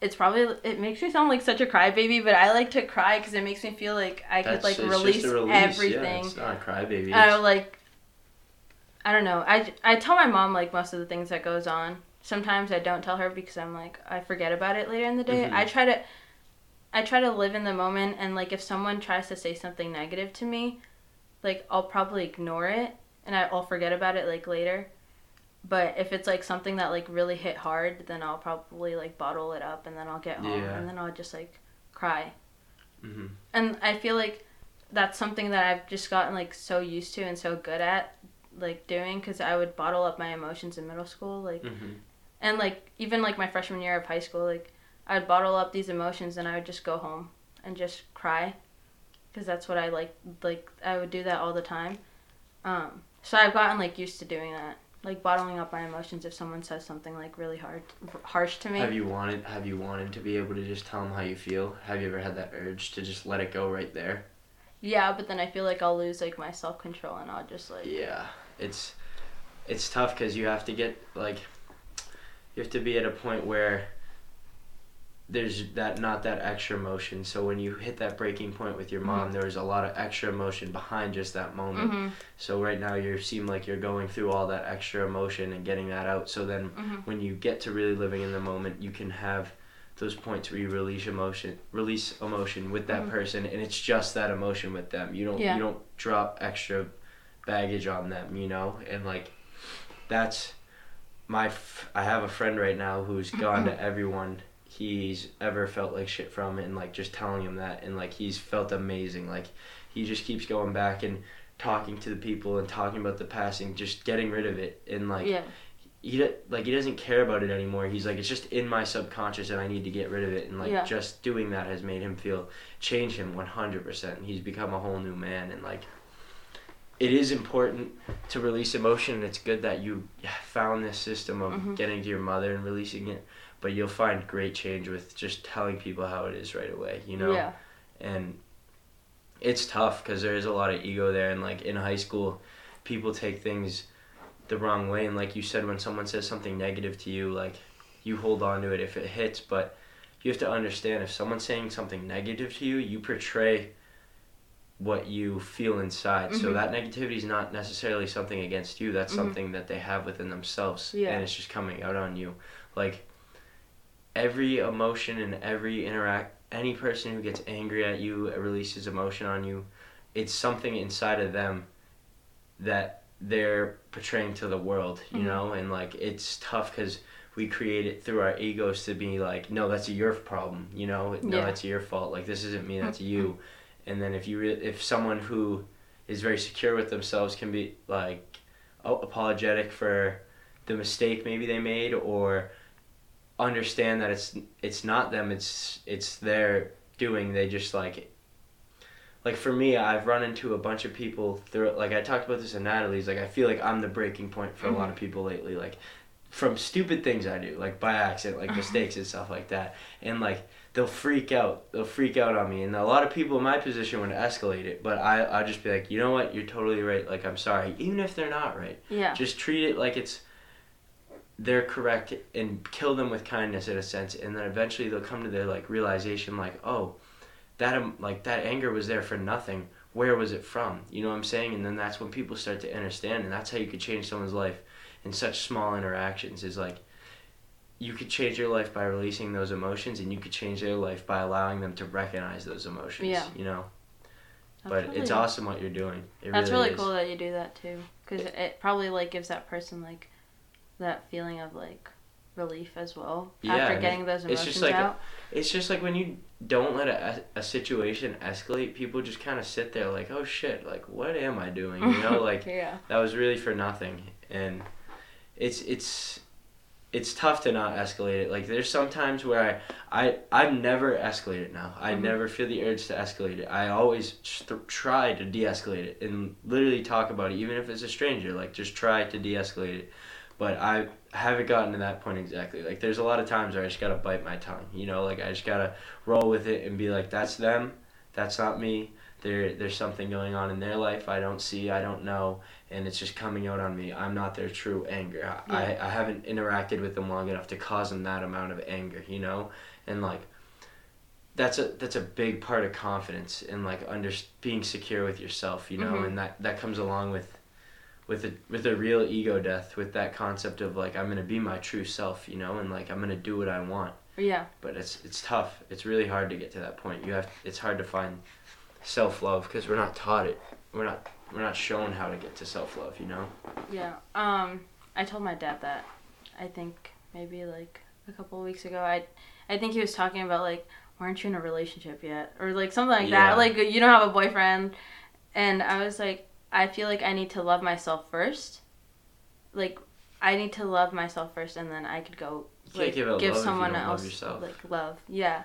it's probably it makes me sound like such a crybaby, but I like to cry because it makes me feel like I could like release, release. everything. Yeah, it's not a crybaby. I like, I don't know. I I tell my mom like most of the things that goes on. Sometimes I don't tell her because I'm like I forget about it later in the day. Mhm. I try to I try to live in the moment and like if someone tries to say something negative to me, like I'll probably ignore it and I'll forget about it like later. But if it's like something that like really hit hard, then I'll probably like bottle it up and then I'll get home Yeah. and then I'll just like cry. Mhm. And I feel like that's something that I've just gotten like so used to and so good at like doing because I would bottle up my emotions in middle school like Mhm. and like even like my freshman year of high school like I'd bottle up these emotions and I would just go home and just cry because that's what I like like I would do that all the time um so I've gotten like used to doing that like bottling up my emotions if someone says something like really hard harsh to me Have you wanted Have you wanted to be able to just tell them how you feel? Have you ever had that urge to just let it go right there? yeah but then I feel like I'll lose like my self control and I'll just like Yeah, it's it's tough because you have to get like you have to be at a point where there's that not that extra emotion. So when you hit that breaking point with your mom, Mhm. there was a lot of extra emotion behind just that moment. mhm So right now you seem like you're going through all that extra emotion and getting that out. So then mhm when you get to really living in the moment, you can have those points where you release emotion, release emotion with that Mhm. person, and it's just that emotion with them. You don't Yeah. you don't drop extra baggage on them, you know, and like that's my. F- I have a friend right now who's gone to everyone he's ever felt like shit from, and like just telling him that, and like he's felt amazing. Like he just keeps going back and talking to the people and talking about the passing, just getting rid of it, and like yeah he like he doesn't care about it anymore. He's like it's just in my subconscious and I need to get rid of it. And like Yeah. just doing that has made him feel change him one hundred percent. He's become a whole new man and like it is important to release emotion and it's good that you found this system of Mhm. getting to your mother and releasing it. But you'll find great change with just telling people how it is right away. You know yeah and it's tough because there is a lot of ego there and like in high school people take things the wrong way and like you said when someone says something negative to you like you hold on to it if it hits but you have to understand if someone's saying something negative to you you portray what you feel inside so Mhm. that negativity is not necessarily something against you that's Mhm. something that they have within themselves Yeah. and it's just coming out on you like every emotion and every interact any person who gets angry at you releases emotion on you. It's something inside of them that they're portraying to the world you Mhm. know? And like it's tough because we create it through our egos to be like no that's your problem you know? No Yeah. that's your fault. Like this isn't me that's you. And then if you re- if someone who is very secure with themselves can be like oh, apologetic for the mistake maybe they made or understand that it's it's not them it's it's their doing they just like like for me i've run into a bunch of people through like i talked about this in natalie's like i feel like i'm the breaking point for a lot of mm-hmm. people lately like from stupid things i do like by accident like uh-huh. mistakes and stuff like that. And like they'll freak out they'll freak out on me. And a lot of people in my position would escalate it but i i'll just be like you know what? You're totally right. Like i'm sorry. Even if they're not right. Yeah. just treat it like it's they're correct and kill them with kindness in a sense and then eventually they'll come to their like realization like oh that um, like that anger was there for nothing. Where was it from? You know what i'm saying? And then that's when people start to understand and that's how you could change someone's life in such small interactions is like you could change your life by releasing those emotions and you could change their life by allowing them to recognize those emotions Yeah. you know? That's but it's awesome what you're doing. It That's really, really cool that you do that too, because it probably like gives that person like that feeling of like relief as well Yeah, after getting those emotions it's just like a- out. It's just like when you don't let a, a situation escalate, people just kind of sit there like, oh shit, like what am I doing? You know, like yeah, that was really for nothing, and it's it's it's tough to not escalate it. Like there's some times where I I I've never escalated now. I Mhm. never feel the urge to escalate it. I always st- try to de-escalate it and literally talk about it, even if it's a stranger. Like just try to de-escalate it. But I haven't gotten to that point exactly. Like there's a lot of times where I just gotta bite my tongue. You know, like I just gotta roll with it and be like, that's them, that's not me. There, there's something going on in their life I don't see, I don't know, and it's just coming out on me. I'm not their true anger. I, I, I haven't interacted with them long enough to cause them that amount of anger, you know, and like that's a that's a big part of confidence and like under being secure with yourself, you know, Mhm. and that that comes along with with a with a real ego death, with that concept of like I'm gonna be my true self, you know, and like I'm gonna do what I want yeah, but it's it's tough. It's really hard to get to that point. You have it's hard to find self love because we're not taught it. We're not we're not shown how to get to self love. You know. yeah. Um, I told my dad that. I think maybe like a couple of weeks ago. I, I think he was talking about like, why aren't you in a relationship yet, or like something like Yeah. that. Like you don't have a boyfriend, and I was like, I feel like I need to love myself first. Like, I need to love myself first, and then I could go like give give someone if you don't else love like love. Yeah.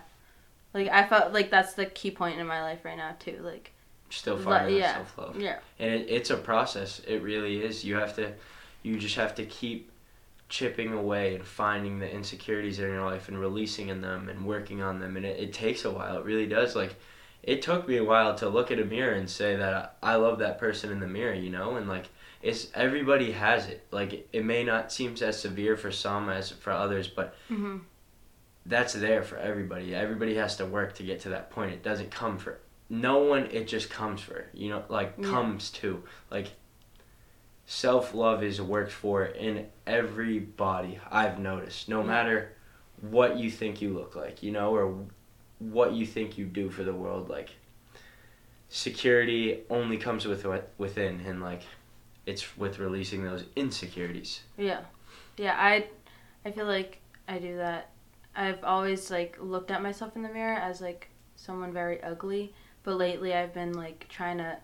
Like I felt like that's the key point in my life right now too. Like Still Lo- finding yeah. self love. yeah, And it, it's a process. It really is. You have to, you just have to keep chipping away and finding the insecurities in your life and releasing in them and working on them. And it, it takes a while. It really does. Like, it took me a while to look at a mirror and say that I love that person in the mirror, you know? And like, it's everybody has it. Like, it may not seem as severe for some as for others, but hmm that's there for everybody. Everybody has to work to get to that point. It doesn't come for no one. It just comes for you know, like Yeah. comes to like. Self love is worked for in everybody. I've noticed, no Yeah. matter what you think you look like, you know, or what you think you do for the world. Like, security only comes with within, and like, it's with releasing those insecurities. yeah, yeah. I, I feel like I do that. I've always like looked at myself in the mirror as like someone very ugly, but lately I've been like trying to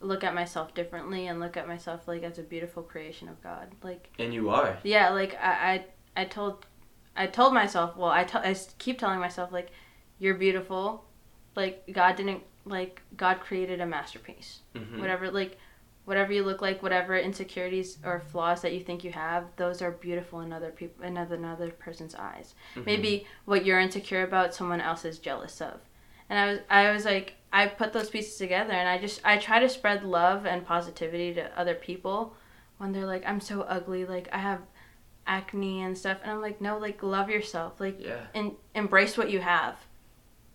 look at myself differently and look at myself like as a beautiful creation of God. Like And you are. yeah, like I I, I told I told myself, well, I tell I keep telling myself like you're beautiful. Like God didn't like God created a masterpiece. hmm Whatever like whatever you look like, whatever insecurities or flaws that you think you have, those are beautiful in other people in other another person's eyes. Mm-hmm. Maybe what you're insecure about someone else is jealous of. And I was I was like I put those pieces together and I just I try to spread love and positivity to other people when they're like I'm so ugly, like I have acne and stuff and I'm like no, like love yourself, like Yeah. and embrace what you have.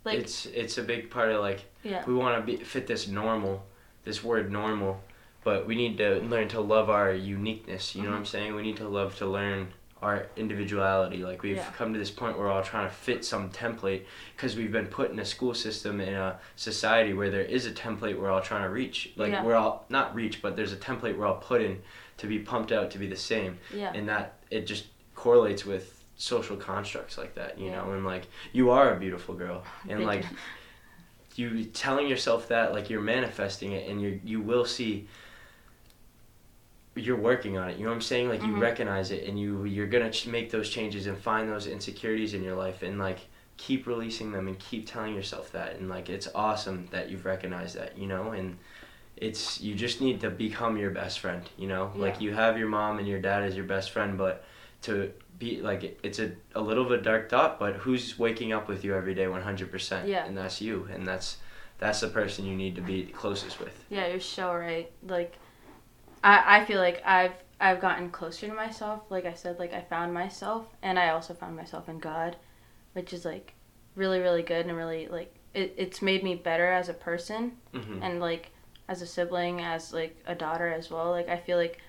Like it's it's a big part of like yeah. we want to fit this normal this word normal but we need to learn to love our uniqueness you know Mm-hmm. what i'm saying we need to love to learn our individuality like we've Yeah. come to this point where we're all trying to fit some template because we've been put in a school system in a society where there is a template we're all trying to reach like Yeah. we're all not reach but there's a template we're all put in to be pumped out to be the same Yeah. and that it just correlates with social constructs like that you Yeah. know and like you are a beautiful girl and like you. you telling yourself that like you're manifesting it and you you will see you're working on it. You know what I'm saying? Like you Mhm. recognize it and you you're gonna ch- make those changes and find those insecurities in your life and like keep releasing them and keep telling yourself that and like it's awesome that you've recognized that you know and it's you just need to become your best friend you know like you have your mom and your dad as your best friend but to be like it's a, a little bit dark thought but who's waking up with you every day 100% Yeah. and that's you and that's that's the person you need to be closest with Yeah, you're so right. Like, I I feel like I've I've gotten closer to myself. Like I said, like I found myself, and I also found myself in God, which is like really really good and really like it, it's made me better as a person hmm and like as a sibling, as like a daughter as well. Like I feel like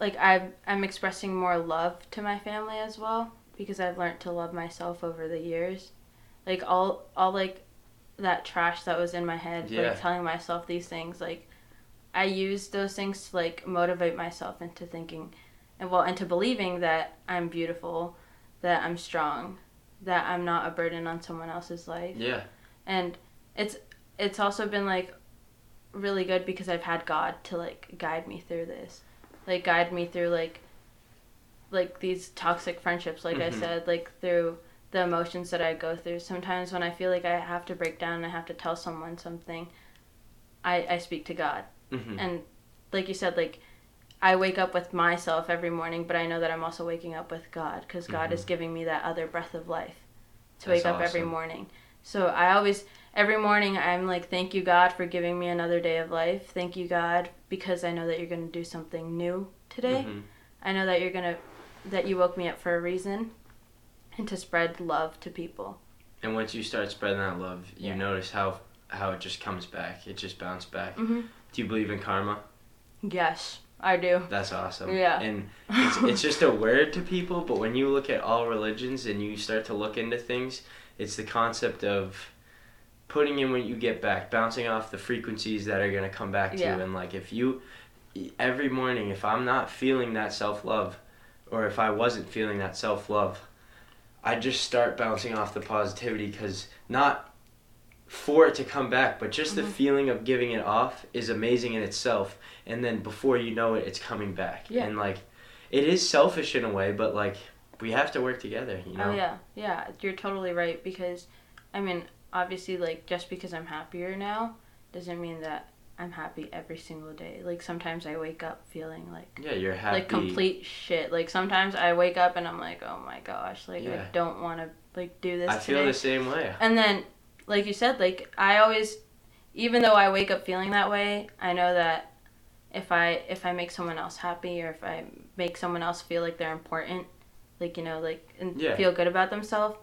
like I'm I'm expressing more love to my family as well because I've learned to love myself over the years. Like all all like that trash that was in my head, Yeah. like telling myself these things, like I used those things to like motivate myself into thinking and well into believing that I'm beautiful, that I'm strong, that I'm not a burden on someone else's life yeah and it's it's also been like really good because I've had God to like guide me through this, like guide me through like like these toxic friendships, like I Mhm. said, like through the emotions that I go through. Sometimes when I feel like I have to break down and I have to tell someone something, I I speak to God, hmm and like you said, like. I wake up with myself every morning, but I know that I'm also waking up with God because God is Mhm. giving me that other breath of life to That's wake up every morning. So I always, every morning, I'm like, thank you, God, for giving me another day of life. Thank you, God, because I know that you're going to do something new today. hmm I know that you're going to, that you woke me up for a reason and to spread love to people. And once you start spreading that love, you Yeah. notice how how it just comes back. It just bounces back. hmm Do you believe in karma? Yes, I do. That's awesome. Yeah. And it's, it's just a word to people, but when you look at all religions and you start to look into things, it's the concept of putting in what you get back, bouncing off the frequencies that are going to come back to Yeah. you. And like if you, every morning, if I'm not feeling that self love, or if I wasn't feeling that self love, I just start bouncing off the positivity because not for it to come back, but just the Mhm. feeling of giving it off is amazing in itself. And then before you know it, it's coming back. Yeah. And like, it is selfish in a way, but like, we have to work together, you know? Oh yeah, yeah, you're totally right because, I mean, obviously, like just because I'm happier now, doesn't mean that I'm happy every single day. Like sometimes I wake up feeling like Yeah, you're happy. like complete shit. Like sometimes I wake up and I'm like, oh my gosh, like Yeah. I don't want to like do this I feel the same way. And then, like you said, like I always, even though I wake up feeling that way, I know that if I if I make someone else happy or if I make someone else feel like they're important, like you know, like and Yeah. feel good about themselves,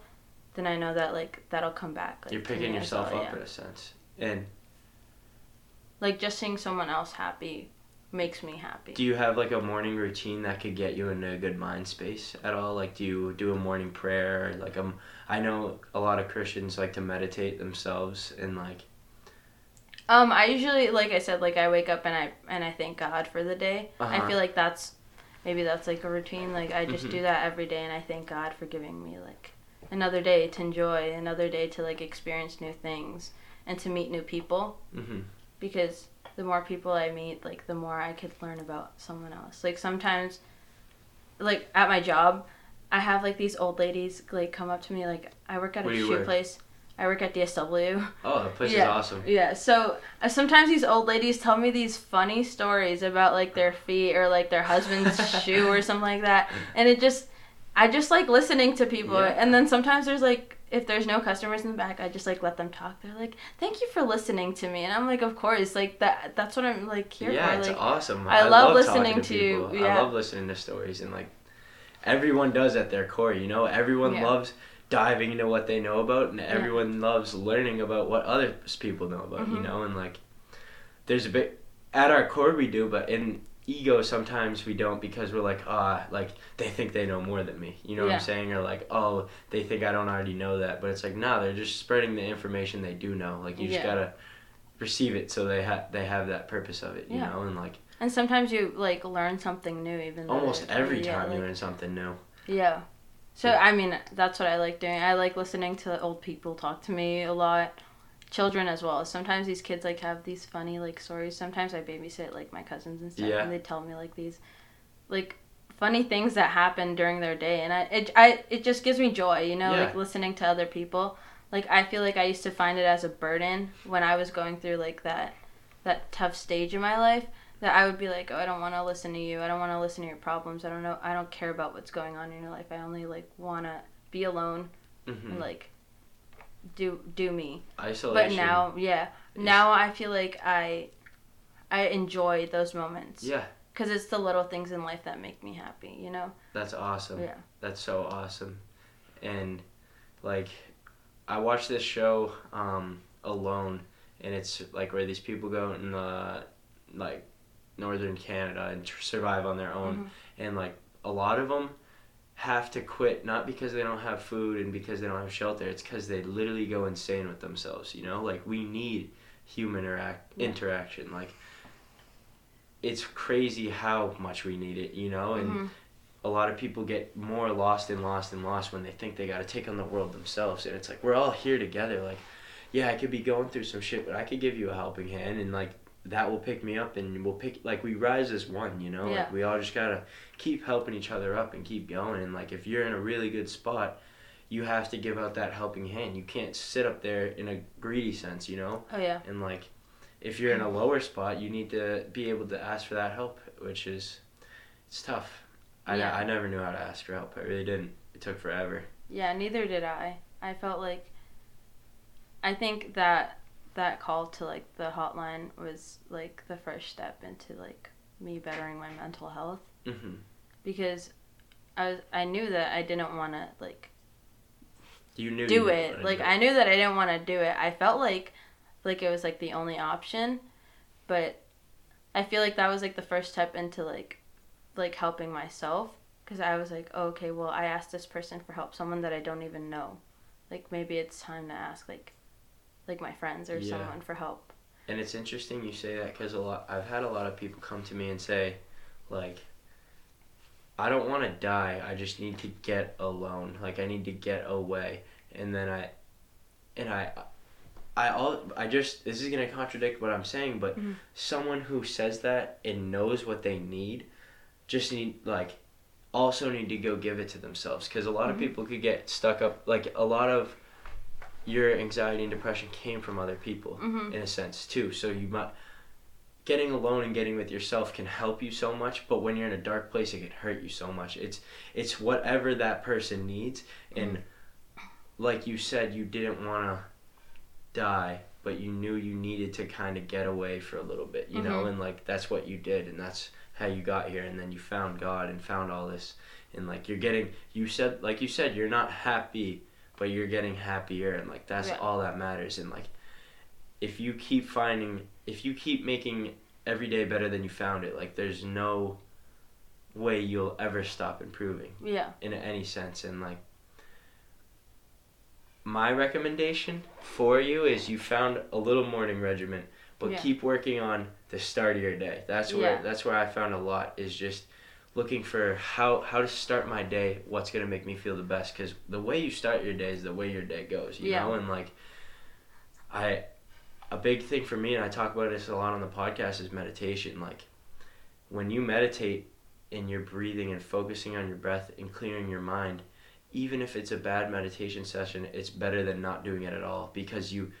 then I know that like that'll come back. Like, You're picking yourself well, up yeah. in a sense. And Like just seeing someone else happy makes me happy. do you have like a morning routine that could get you into a good mind space at all? Like, do you do a morning prayer? Or like, um, I know a lot of Christians like to meditate themselves and like, Um, I usually, like I said, like I wake up and I and I thank God for the day. I Uh-huh. feel like that's maybe that's like a routine. Like I just Mhm. do that every day, and I thank God for giving me like another day to enjoy, another day to like experience new things and to meet new people. hmm Because the more people I meet, like the more I could learn about someone else. Like sometimes, like at my job, I have like these old ladies like come up to me. Like I work at Where a shoe work? place. I work at DSW. oh, the place is Yeah. awesome. Yeah, so uh, sometimes these old ladies tell me these funny stories about like their feet or like their husband's shoe or something like that, and it just, I just like listening to people. Yeah. And then sometimes there's like, if there's no customers in the back, I just like let them talk. They're like, "Thank you for listening to me," and I'm like, "Of course, like that. That's what I'm like here yeah, for." it's Like, awesome. I love talking listening to- people. I love listening to stories and like everyone does at their core. You know, everyone Yeah. loves diving into what they know about, and everyone loves learning about what other people know about. You Mhm. know, and like there's a bit at our core we do, but in ego sometimes we don't because we're like ah like they think they know more than me. You know what i'm saying? Or like oh they think i don't already know that. But it's like nah they're just spreading the information they do know. Like you just gotta receive it so they have they have that purpose of it you Yeah. know? And like and sometimes you like learn something new, even though almost every yeah, time you learn something new. Yeah. So Yeah. I mean, that's what I like doing. I like listening to old people talk to me a lot, children as well. Sometimes these kids like have these funny like stories. Sometimes I babysit like my cousins and stuff, Yeah. and they tell me like these, like funny things that happen during their day, and I it I it just gives me joy, you know, Yeah. like listening to other people. Like I feel like I used to find it as a burden when I was going through like that that tough stage in my life that I would be like, oh, I don't want to listen to you. I don't want to listen to your problems. I don't know. I don't care about what's going on in your life. I only like want to be alone hmm and like do do me. Isolation. But now, yeah, now I feel like I I enjoy those moments Yeah, because it's the little things in life that make me happy. You know? that's awesome. Yeah. That's so awesome. And like I watched this show um alone and it's like where these people go in the like northern Canada and survive on their own Mhm. and like a lot of them have to quit not because they don't have food and because they don't have shelter it's because they literally go insane with themselves you know like we need human interact- Yeah. interaction like it's crazy how much we need it you know and Mhm. a lot of people get more lost and lost and lost when they think they got to take on the world themselves and it's like we're all here together like yeah i could be going through some shit but i could give you a helping hand and like that will pick me up and we'll pick like we rise as one you know Yeah. like we all just gotta keep helping each other up and keep going and like if you're in a really good spot you have to give out that helping hand you can't sit up there in a greedy sense you know Oh yeah. and like if you're in a lower spot you need to be able to ask for that help which is it's tough I, Yeah. I never knew how to ask for help i really didn't it took forever Yeah. Neither did I. I felt like I think that that call to like the hotline was like the first step into like me bettering my mental health hmm because I was I knew that I didn't want to like you knew do didn't it. Like I knew that I didn't want to do it. I felt like like it was like the only option, but I feel like that was like the first step into like like helping myself because I was like, oh, okay, well, I asked this person for help, someone that I don't even know. Like maybe it's time to ask like like my friends or Yeah. someone for help. And it's interesting you say that because a lot I've had a lot of people come to me and say, like, I don't want to die. I just need to get alone. Like I need to get away. And then I, and I, I all I just this is gonna contradict what I'm saying, but Mhm. someone who says that and knows what they need, just need like, also need to go give it to themselves because a lot of Mhm. people could get stuck up. Like a lot of your anxiety and depression came from other people Mhm. in a sense too. So you might getting alone and getting with yourself can help you so much, but when you're in a dark place, it can hurt you so much. It's it's whatever that person needs, and like you said, you didn't want to die, but you knew you needed to kind of get away for a little bit, you know, Mhm. and like that's what you did, and that's how you got here, and then you found God and found all this, and like you're getting, you said, like you said, you're not happy, but you're getting happier, and like that's all that matters, and like if you keep finding if you keep making every day better than you found it like there's no way you'll ever stop improving Yeah. in any sense and like my recommendation for you is you found a little morning regimen but Yeah. keep working on the start of your day that's where Yeah. that's where i found a lot is just looking for how how to start my day what's going to make me feel the best because the way you start your day is the way your day goes you Yeah. know and like i a big thing for me and i talk about this a lot on the podcast is meditation like when you meditate and you're breathing and focusing on your breath and clearing your mind even if it's a bad meditation session it's better than not doing it at all because you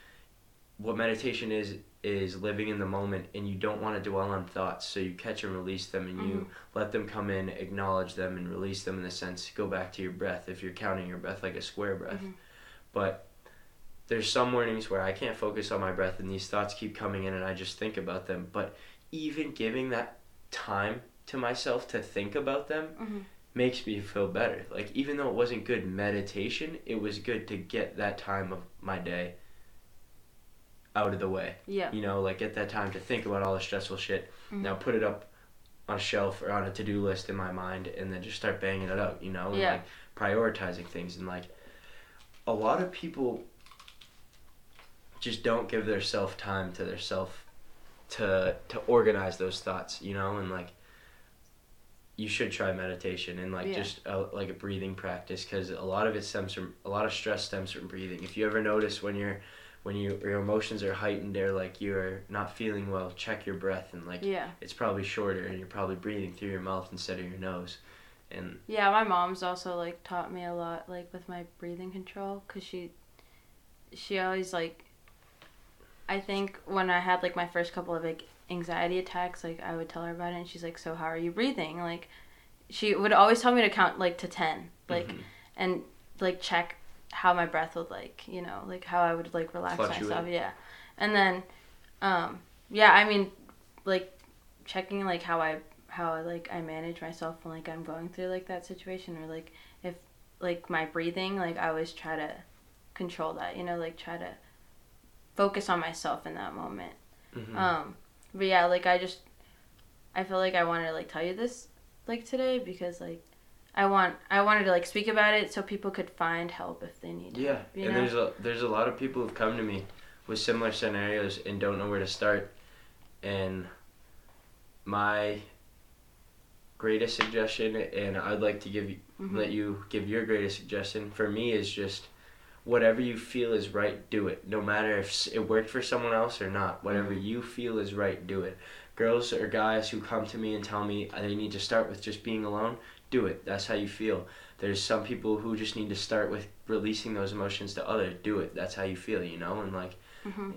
what meditation is is living in the moment and you don't want to dwell on thoughts so you catch and release them and you let them come in acknowledge them and release them in the sense go back to your breath if you're counting your breath like a square breath Mhm. but there's some mornings where i can't focus on my breath and these thoughts keep coming in and i just think about them but even giving that time to myself to think about them Mhm. makes me feel better like even though it wasn't good meditation it was good to get that time of my day out of the way Yeah. you know like get that time to think about all the stressful shit Mhm. now put it up on a shelf or on a to-do list in my mind and then just start banging it out you know and Yeah. like prioritizing things and like a lot of people just don't give their self time to their self to to organize those thoughts you know and like you should try meditation and like Yeah. just a, like a breathing practice because a lot of it stems from a lot of stress stems from breathing if you ever notice when you're when you your emotions are heightened or like you're not feeling well, check your breath and like Yeah. it's probably shorter and you're probably breathing through your mouth instead of your nose. And Yeah, my mom's also like taught me a lot like with my breathing control cuz she she always like I think when I had like my first couple of like anxiety attacks, like I would tell her about it and she's like, "So how are you breathing?" Like she would always tell me to count like to 10, like Mhm. and like check how my breath would like, you know, like how I would like relax Fluctuate. myself, yeah. And then um yeah, I mean like checking like how I how I like I manage myself when like I'm going through like that situation or like if like my breathing like I always try to control that you know like try to focus on myself in that moment Mhm. um but yeah like I just I feel like I wanted to like tell you this like today because like I want I wanted to like speak about it so people could find help if they need it. Yeah, help, you and know? there's a there's a lot of people who've come to me with similar scenarios and don't know where to start. And my greatest suggestion, and I'd like to give Mhm. let you give your greatest suggestion for me is just whatever you feel is right, do it. No matter if it worked for someone else or not, whatever Mm-hmm. you feel is right, do it. Girls or guys who come to me and tell me they need to start with just being alone, do it. That's how you feel. There's some people who just need to start with releasing those emotions to others. Do it. That's how you feel, you know? And like Mhm.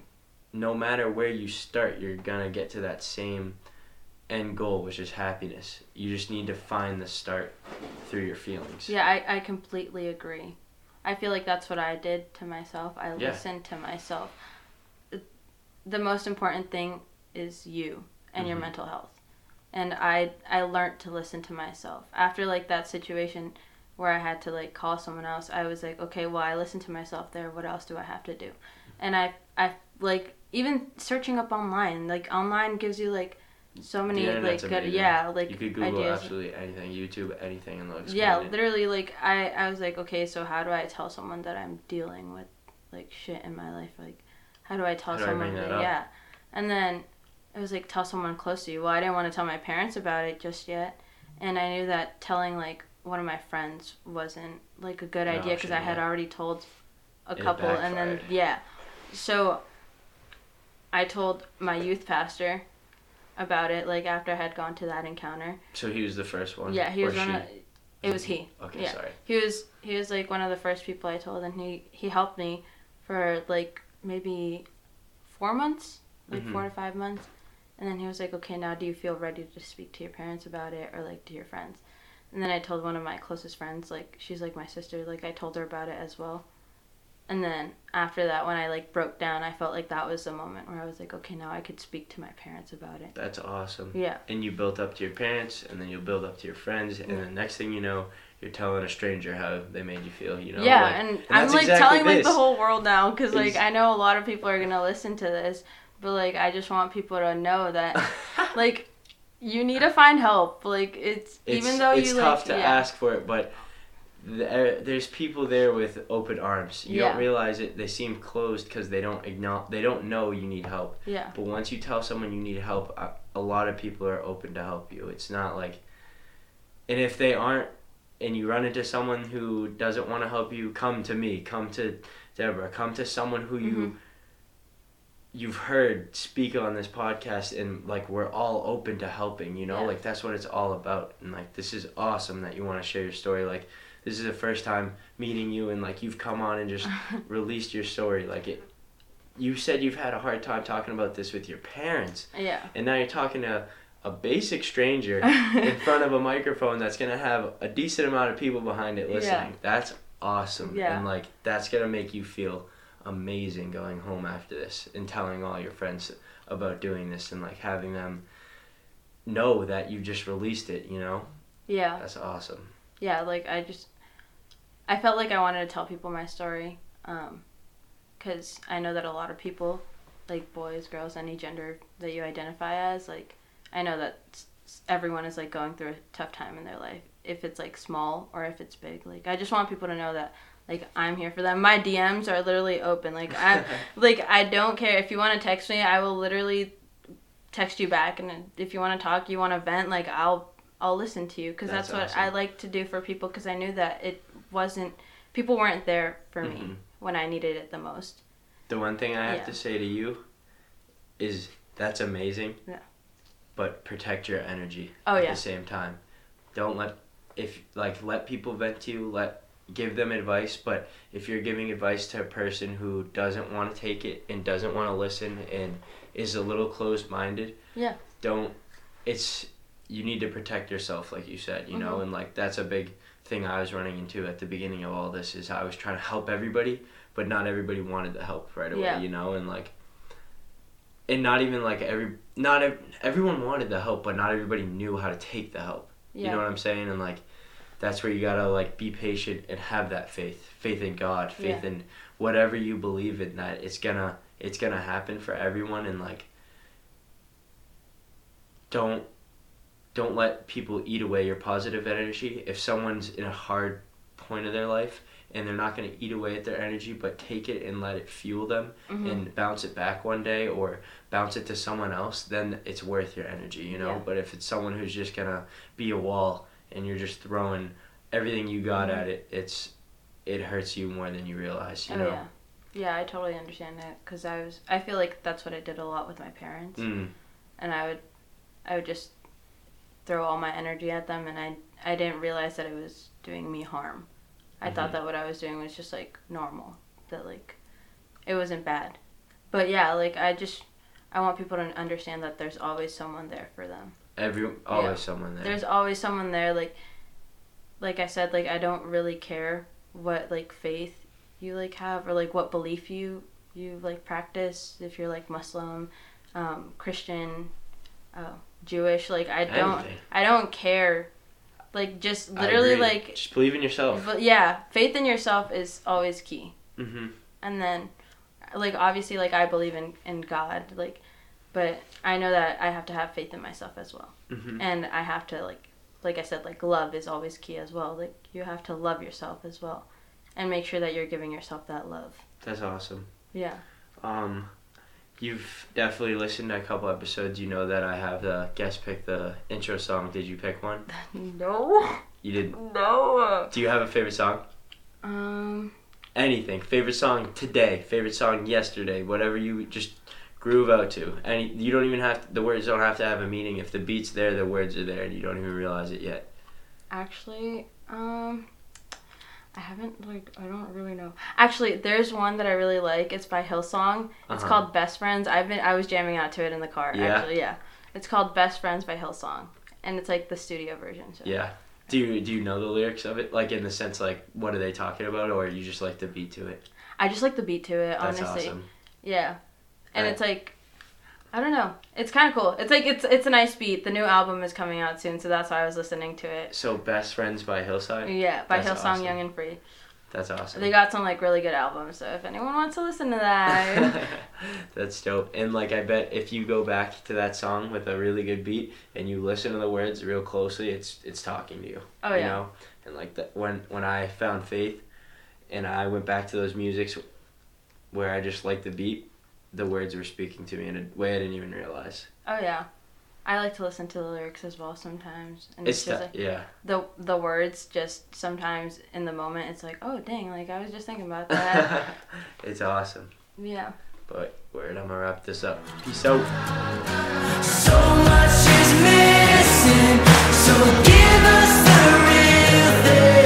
no matter where you start, you're going to get to that same end goal, which is happiness. You just need to find the start through your feelings. Yeah, I, I completely agree. I feel like that's what I did to myself. I Yeah. listened to myself. The most important thing is you and your Mhm. mental health. And I I learned to listen to myself. After like that situation where I had to like call someone else, I was like, okay, well I listened to myself there. What else do I have to do? And I I like even searching up online, like online gives you like so many The like good amazing. yeah, like You could Google ideas. absolutely anything, YouTube, anything, and explain Yeah, it. literally, like I, I was like, okay, so how do I tell someone that I'm dealing with like shit in my life? Like, how do I tell How I someone bring that? Yeah, and then it was like tell someone close to you. Well, I didn't want to tell my parents about it just yet, and I knew that telling like one of my friends wasn't like a good An idea because I had already told a It couple, and then yeah, so I told my youth pastor about it like after I had gone to that encounter. So he was the first one. Yeah, he was one of. It was he. Okay, yeah. sorry. He was he was like one of the first people I told, and he he helped me for like maybe four months, like four Mhm. to five months, and then he was like, okay, now do you feel ready to speak to your parents about it or like to your friends? And then I told one of my closest friends, like she's like my sister, like I told her about it as well. And then after that, when I like broke down, I felt like that was the moment where I was like, okay, now I could speak to my parents about it. That's awesome. Yeah. And you built up to your parents, and then you'll build up to your friends, and Yeah. then next thing you know, you're telling a stranger how they made you feel. You know. yeah, Like, and, and I'm like exactly telling like the whole world now because like I know a lot of people are gonna listen to this, but like I just want people to know that like you need to find help. Like it's, it's, even though you it's you tough like to yeah, ask for it, but there, there's people there with open arms. You Yeah. don't realize it. They seem closed because they don't acknowledge. They don't know you need help. yeah, But once you tell someone you need help, a, a lot of people are open to help you. It's not like, and if they aren't, and you run into someone who doesn't want to help you, come to me. Come to Deborah. Come to someone who you Mhm. You've heard speak on this podcast, and like we're all open to helping. You know, Yeah. like that's what it's all about. And like this is awesome that you want to share your story. Like this is the first time meeting you, and like you've come on and just released your story. Like it. You said you've had a hard time talking about this with your parents, yeah, and now you're talking to a basic stranger in front of a microphone that's gonna have a decent amount of people behind it listening. yeah. That's awesome. Yeah. And like that's gonna make you feel amazing going home after this and telling all your friends about doing this and like having them know that you just released it, you know? yeah, That's awesome. yeah. Like I just, I felt like I wanted to tell people my story, um, because I know that a lot of people, like boys, girls, any gender that you identify as, like I know that everyone is like going through a tough time in their life. If it's like small or if it's big, like I just want people to know that like I'm here for them. My DMs are literally open. Like I like I don't care if you want to text me, I will literally text you back and if you want to talk, you want to vent, like I'll I'll listen to you cuz that's, That's what I like to do for people cuz I knew that it wasn't people weren't there for me Mhm. when I needed it the most. The one thing I have Yeah. to say to you is that's amazing. Yeah. But protect your energy Oh at yeah. the same time. Don't let if like let people vent to you, let give them advice, but if you're giving advice to a person who doesn't want to take it and doesn't want to listen and is a little closed-minded, Yeah. don't it's you need to protect yourself like you said, you know, Mhm. and like that's a big thing I was running into at the beginning of all this is I was trying to help everybody, but not everybody wanted the help right away, Yeah. you know, and like and not even like every not ev- everyone wanted the help, but not everybody knew how to take the help. Yeah. You know what I'm saying? And like that's where you gotta like be patient and have that faith, faith in God, faith Yeah. in whatever you believe in that it's gonna it's gonna happen for everyone and like don't don't let people eat away your positive energy. If someone's in a hard point of their life and they're not going to eat away at their energy, but take it and let it fuel them Mhm. and bounce it back one day or bounce it to someone else, then it's worth your energy, you know? Yeah. But if it's someone who's just going to be a wall and you're just throwing everything you got Mhm. at it, it's it hurts you more than you realize, you oh know? yeah. Yeah, I totally understand that because I was. I feel like that's what I did a lot with my parents, Mm. and I would, I would just throw all my energy at them, and I I didn't realize that it was doing me harm. I Mhm. thought that what I was doing was just like normal, that like, it wasn't bad, but yeah, like I just, I want people to understand that there's always someone there for them. Every always someone there. There's always someone there. Like, like I said, like I don't really care what like faith you like have or like what belief you you like practice. If you're like Muslim, um, Christian, uh, Jewish, like I don't Anything. I don't care. Like just literally like, just believe in yourself. but yeah, faith in yourself is always key. hmm And then, like obviously, like I believe in in God, like, but I know that I have to have faith in myself as well hmm and I have to like like I said like love is always key as well like you have to love yourself as well and make sure that you're giving yourself that love That's awesome. yeah Um, you've definitely listened to a couple episodes. You know that I have the guest pick the intro song. Did you pick one? no You didn't. no Do you have a favorite song? um Anything. Favorite song today. Favorite song yesterday. Whatever you just groove out to. and You don't even have the words don't have to have a meaning. If the beat's there, the words are there, and you don't even realize it yet. actually um I haven't like I don't really know. Actually, there's one that I really like. It's by Hillsong. It's Uh-huh. called Best Friends. I've been I was jamming out to it in the car. Yeah? Actually, yeah. It's called Best Friends by Hillsong, and it's like the studio version. So. Yeah. Do you do you know the lyrics of it? Like in the sense like what are they talking about, or you just like the beat to it? I just like the beat to it. That's honestly. awesome. Yeah. And Right. it's like I don't know. It's kind of cool. It's like it's it's a nice beat. The new album is coming out soon, so that's why I was listening to it. So best friends by Hillsong. Yeah, by That's Hillsong awesome. Young and Free. That's awesome. They got some like really good albums, so if anyone wants to listen to that, That's dope. And like I bet if you go back to that song with a really good beat and you listen to the words real closely, it's it's talking to you. oh you yeah. know? And like that when when I found faith and I went back to those musics where I just liked the beat, the words were speaking to me in a way I didn't even realize. Oh yeah. I like to listen to the lyrics as well sometimes, and It's it's, just that, like yeah. the the words. Just sometimes in the moment, it's like, oh dang, like I was just thinking about that. it's awesome. yeah. But word, I'm gonna wrap this up. Peace out. So much is missing, so give us the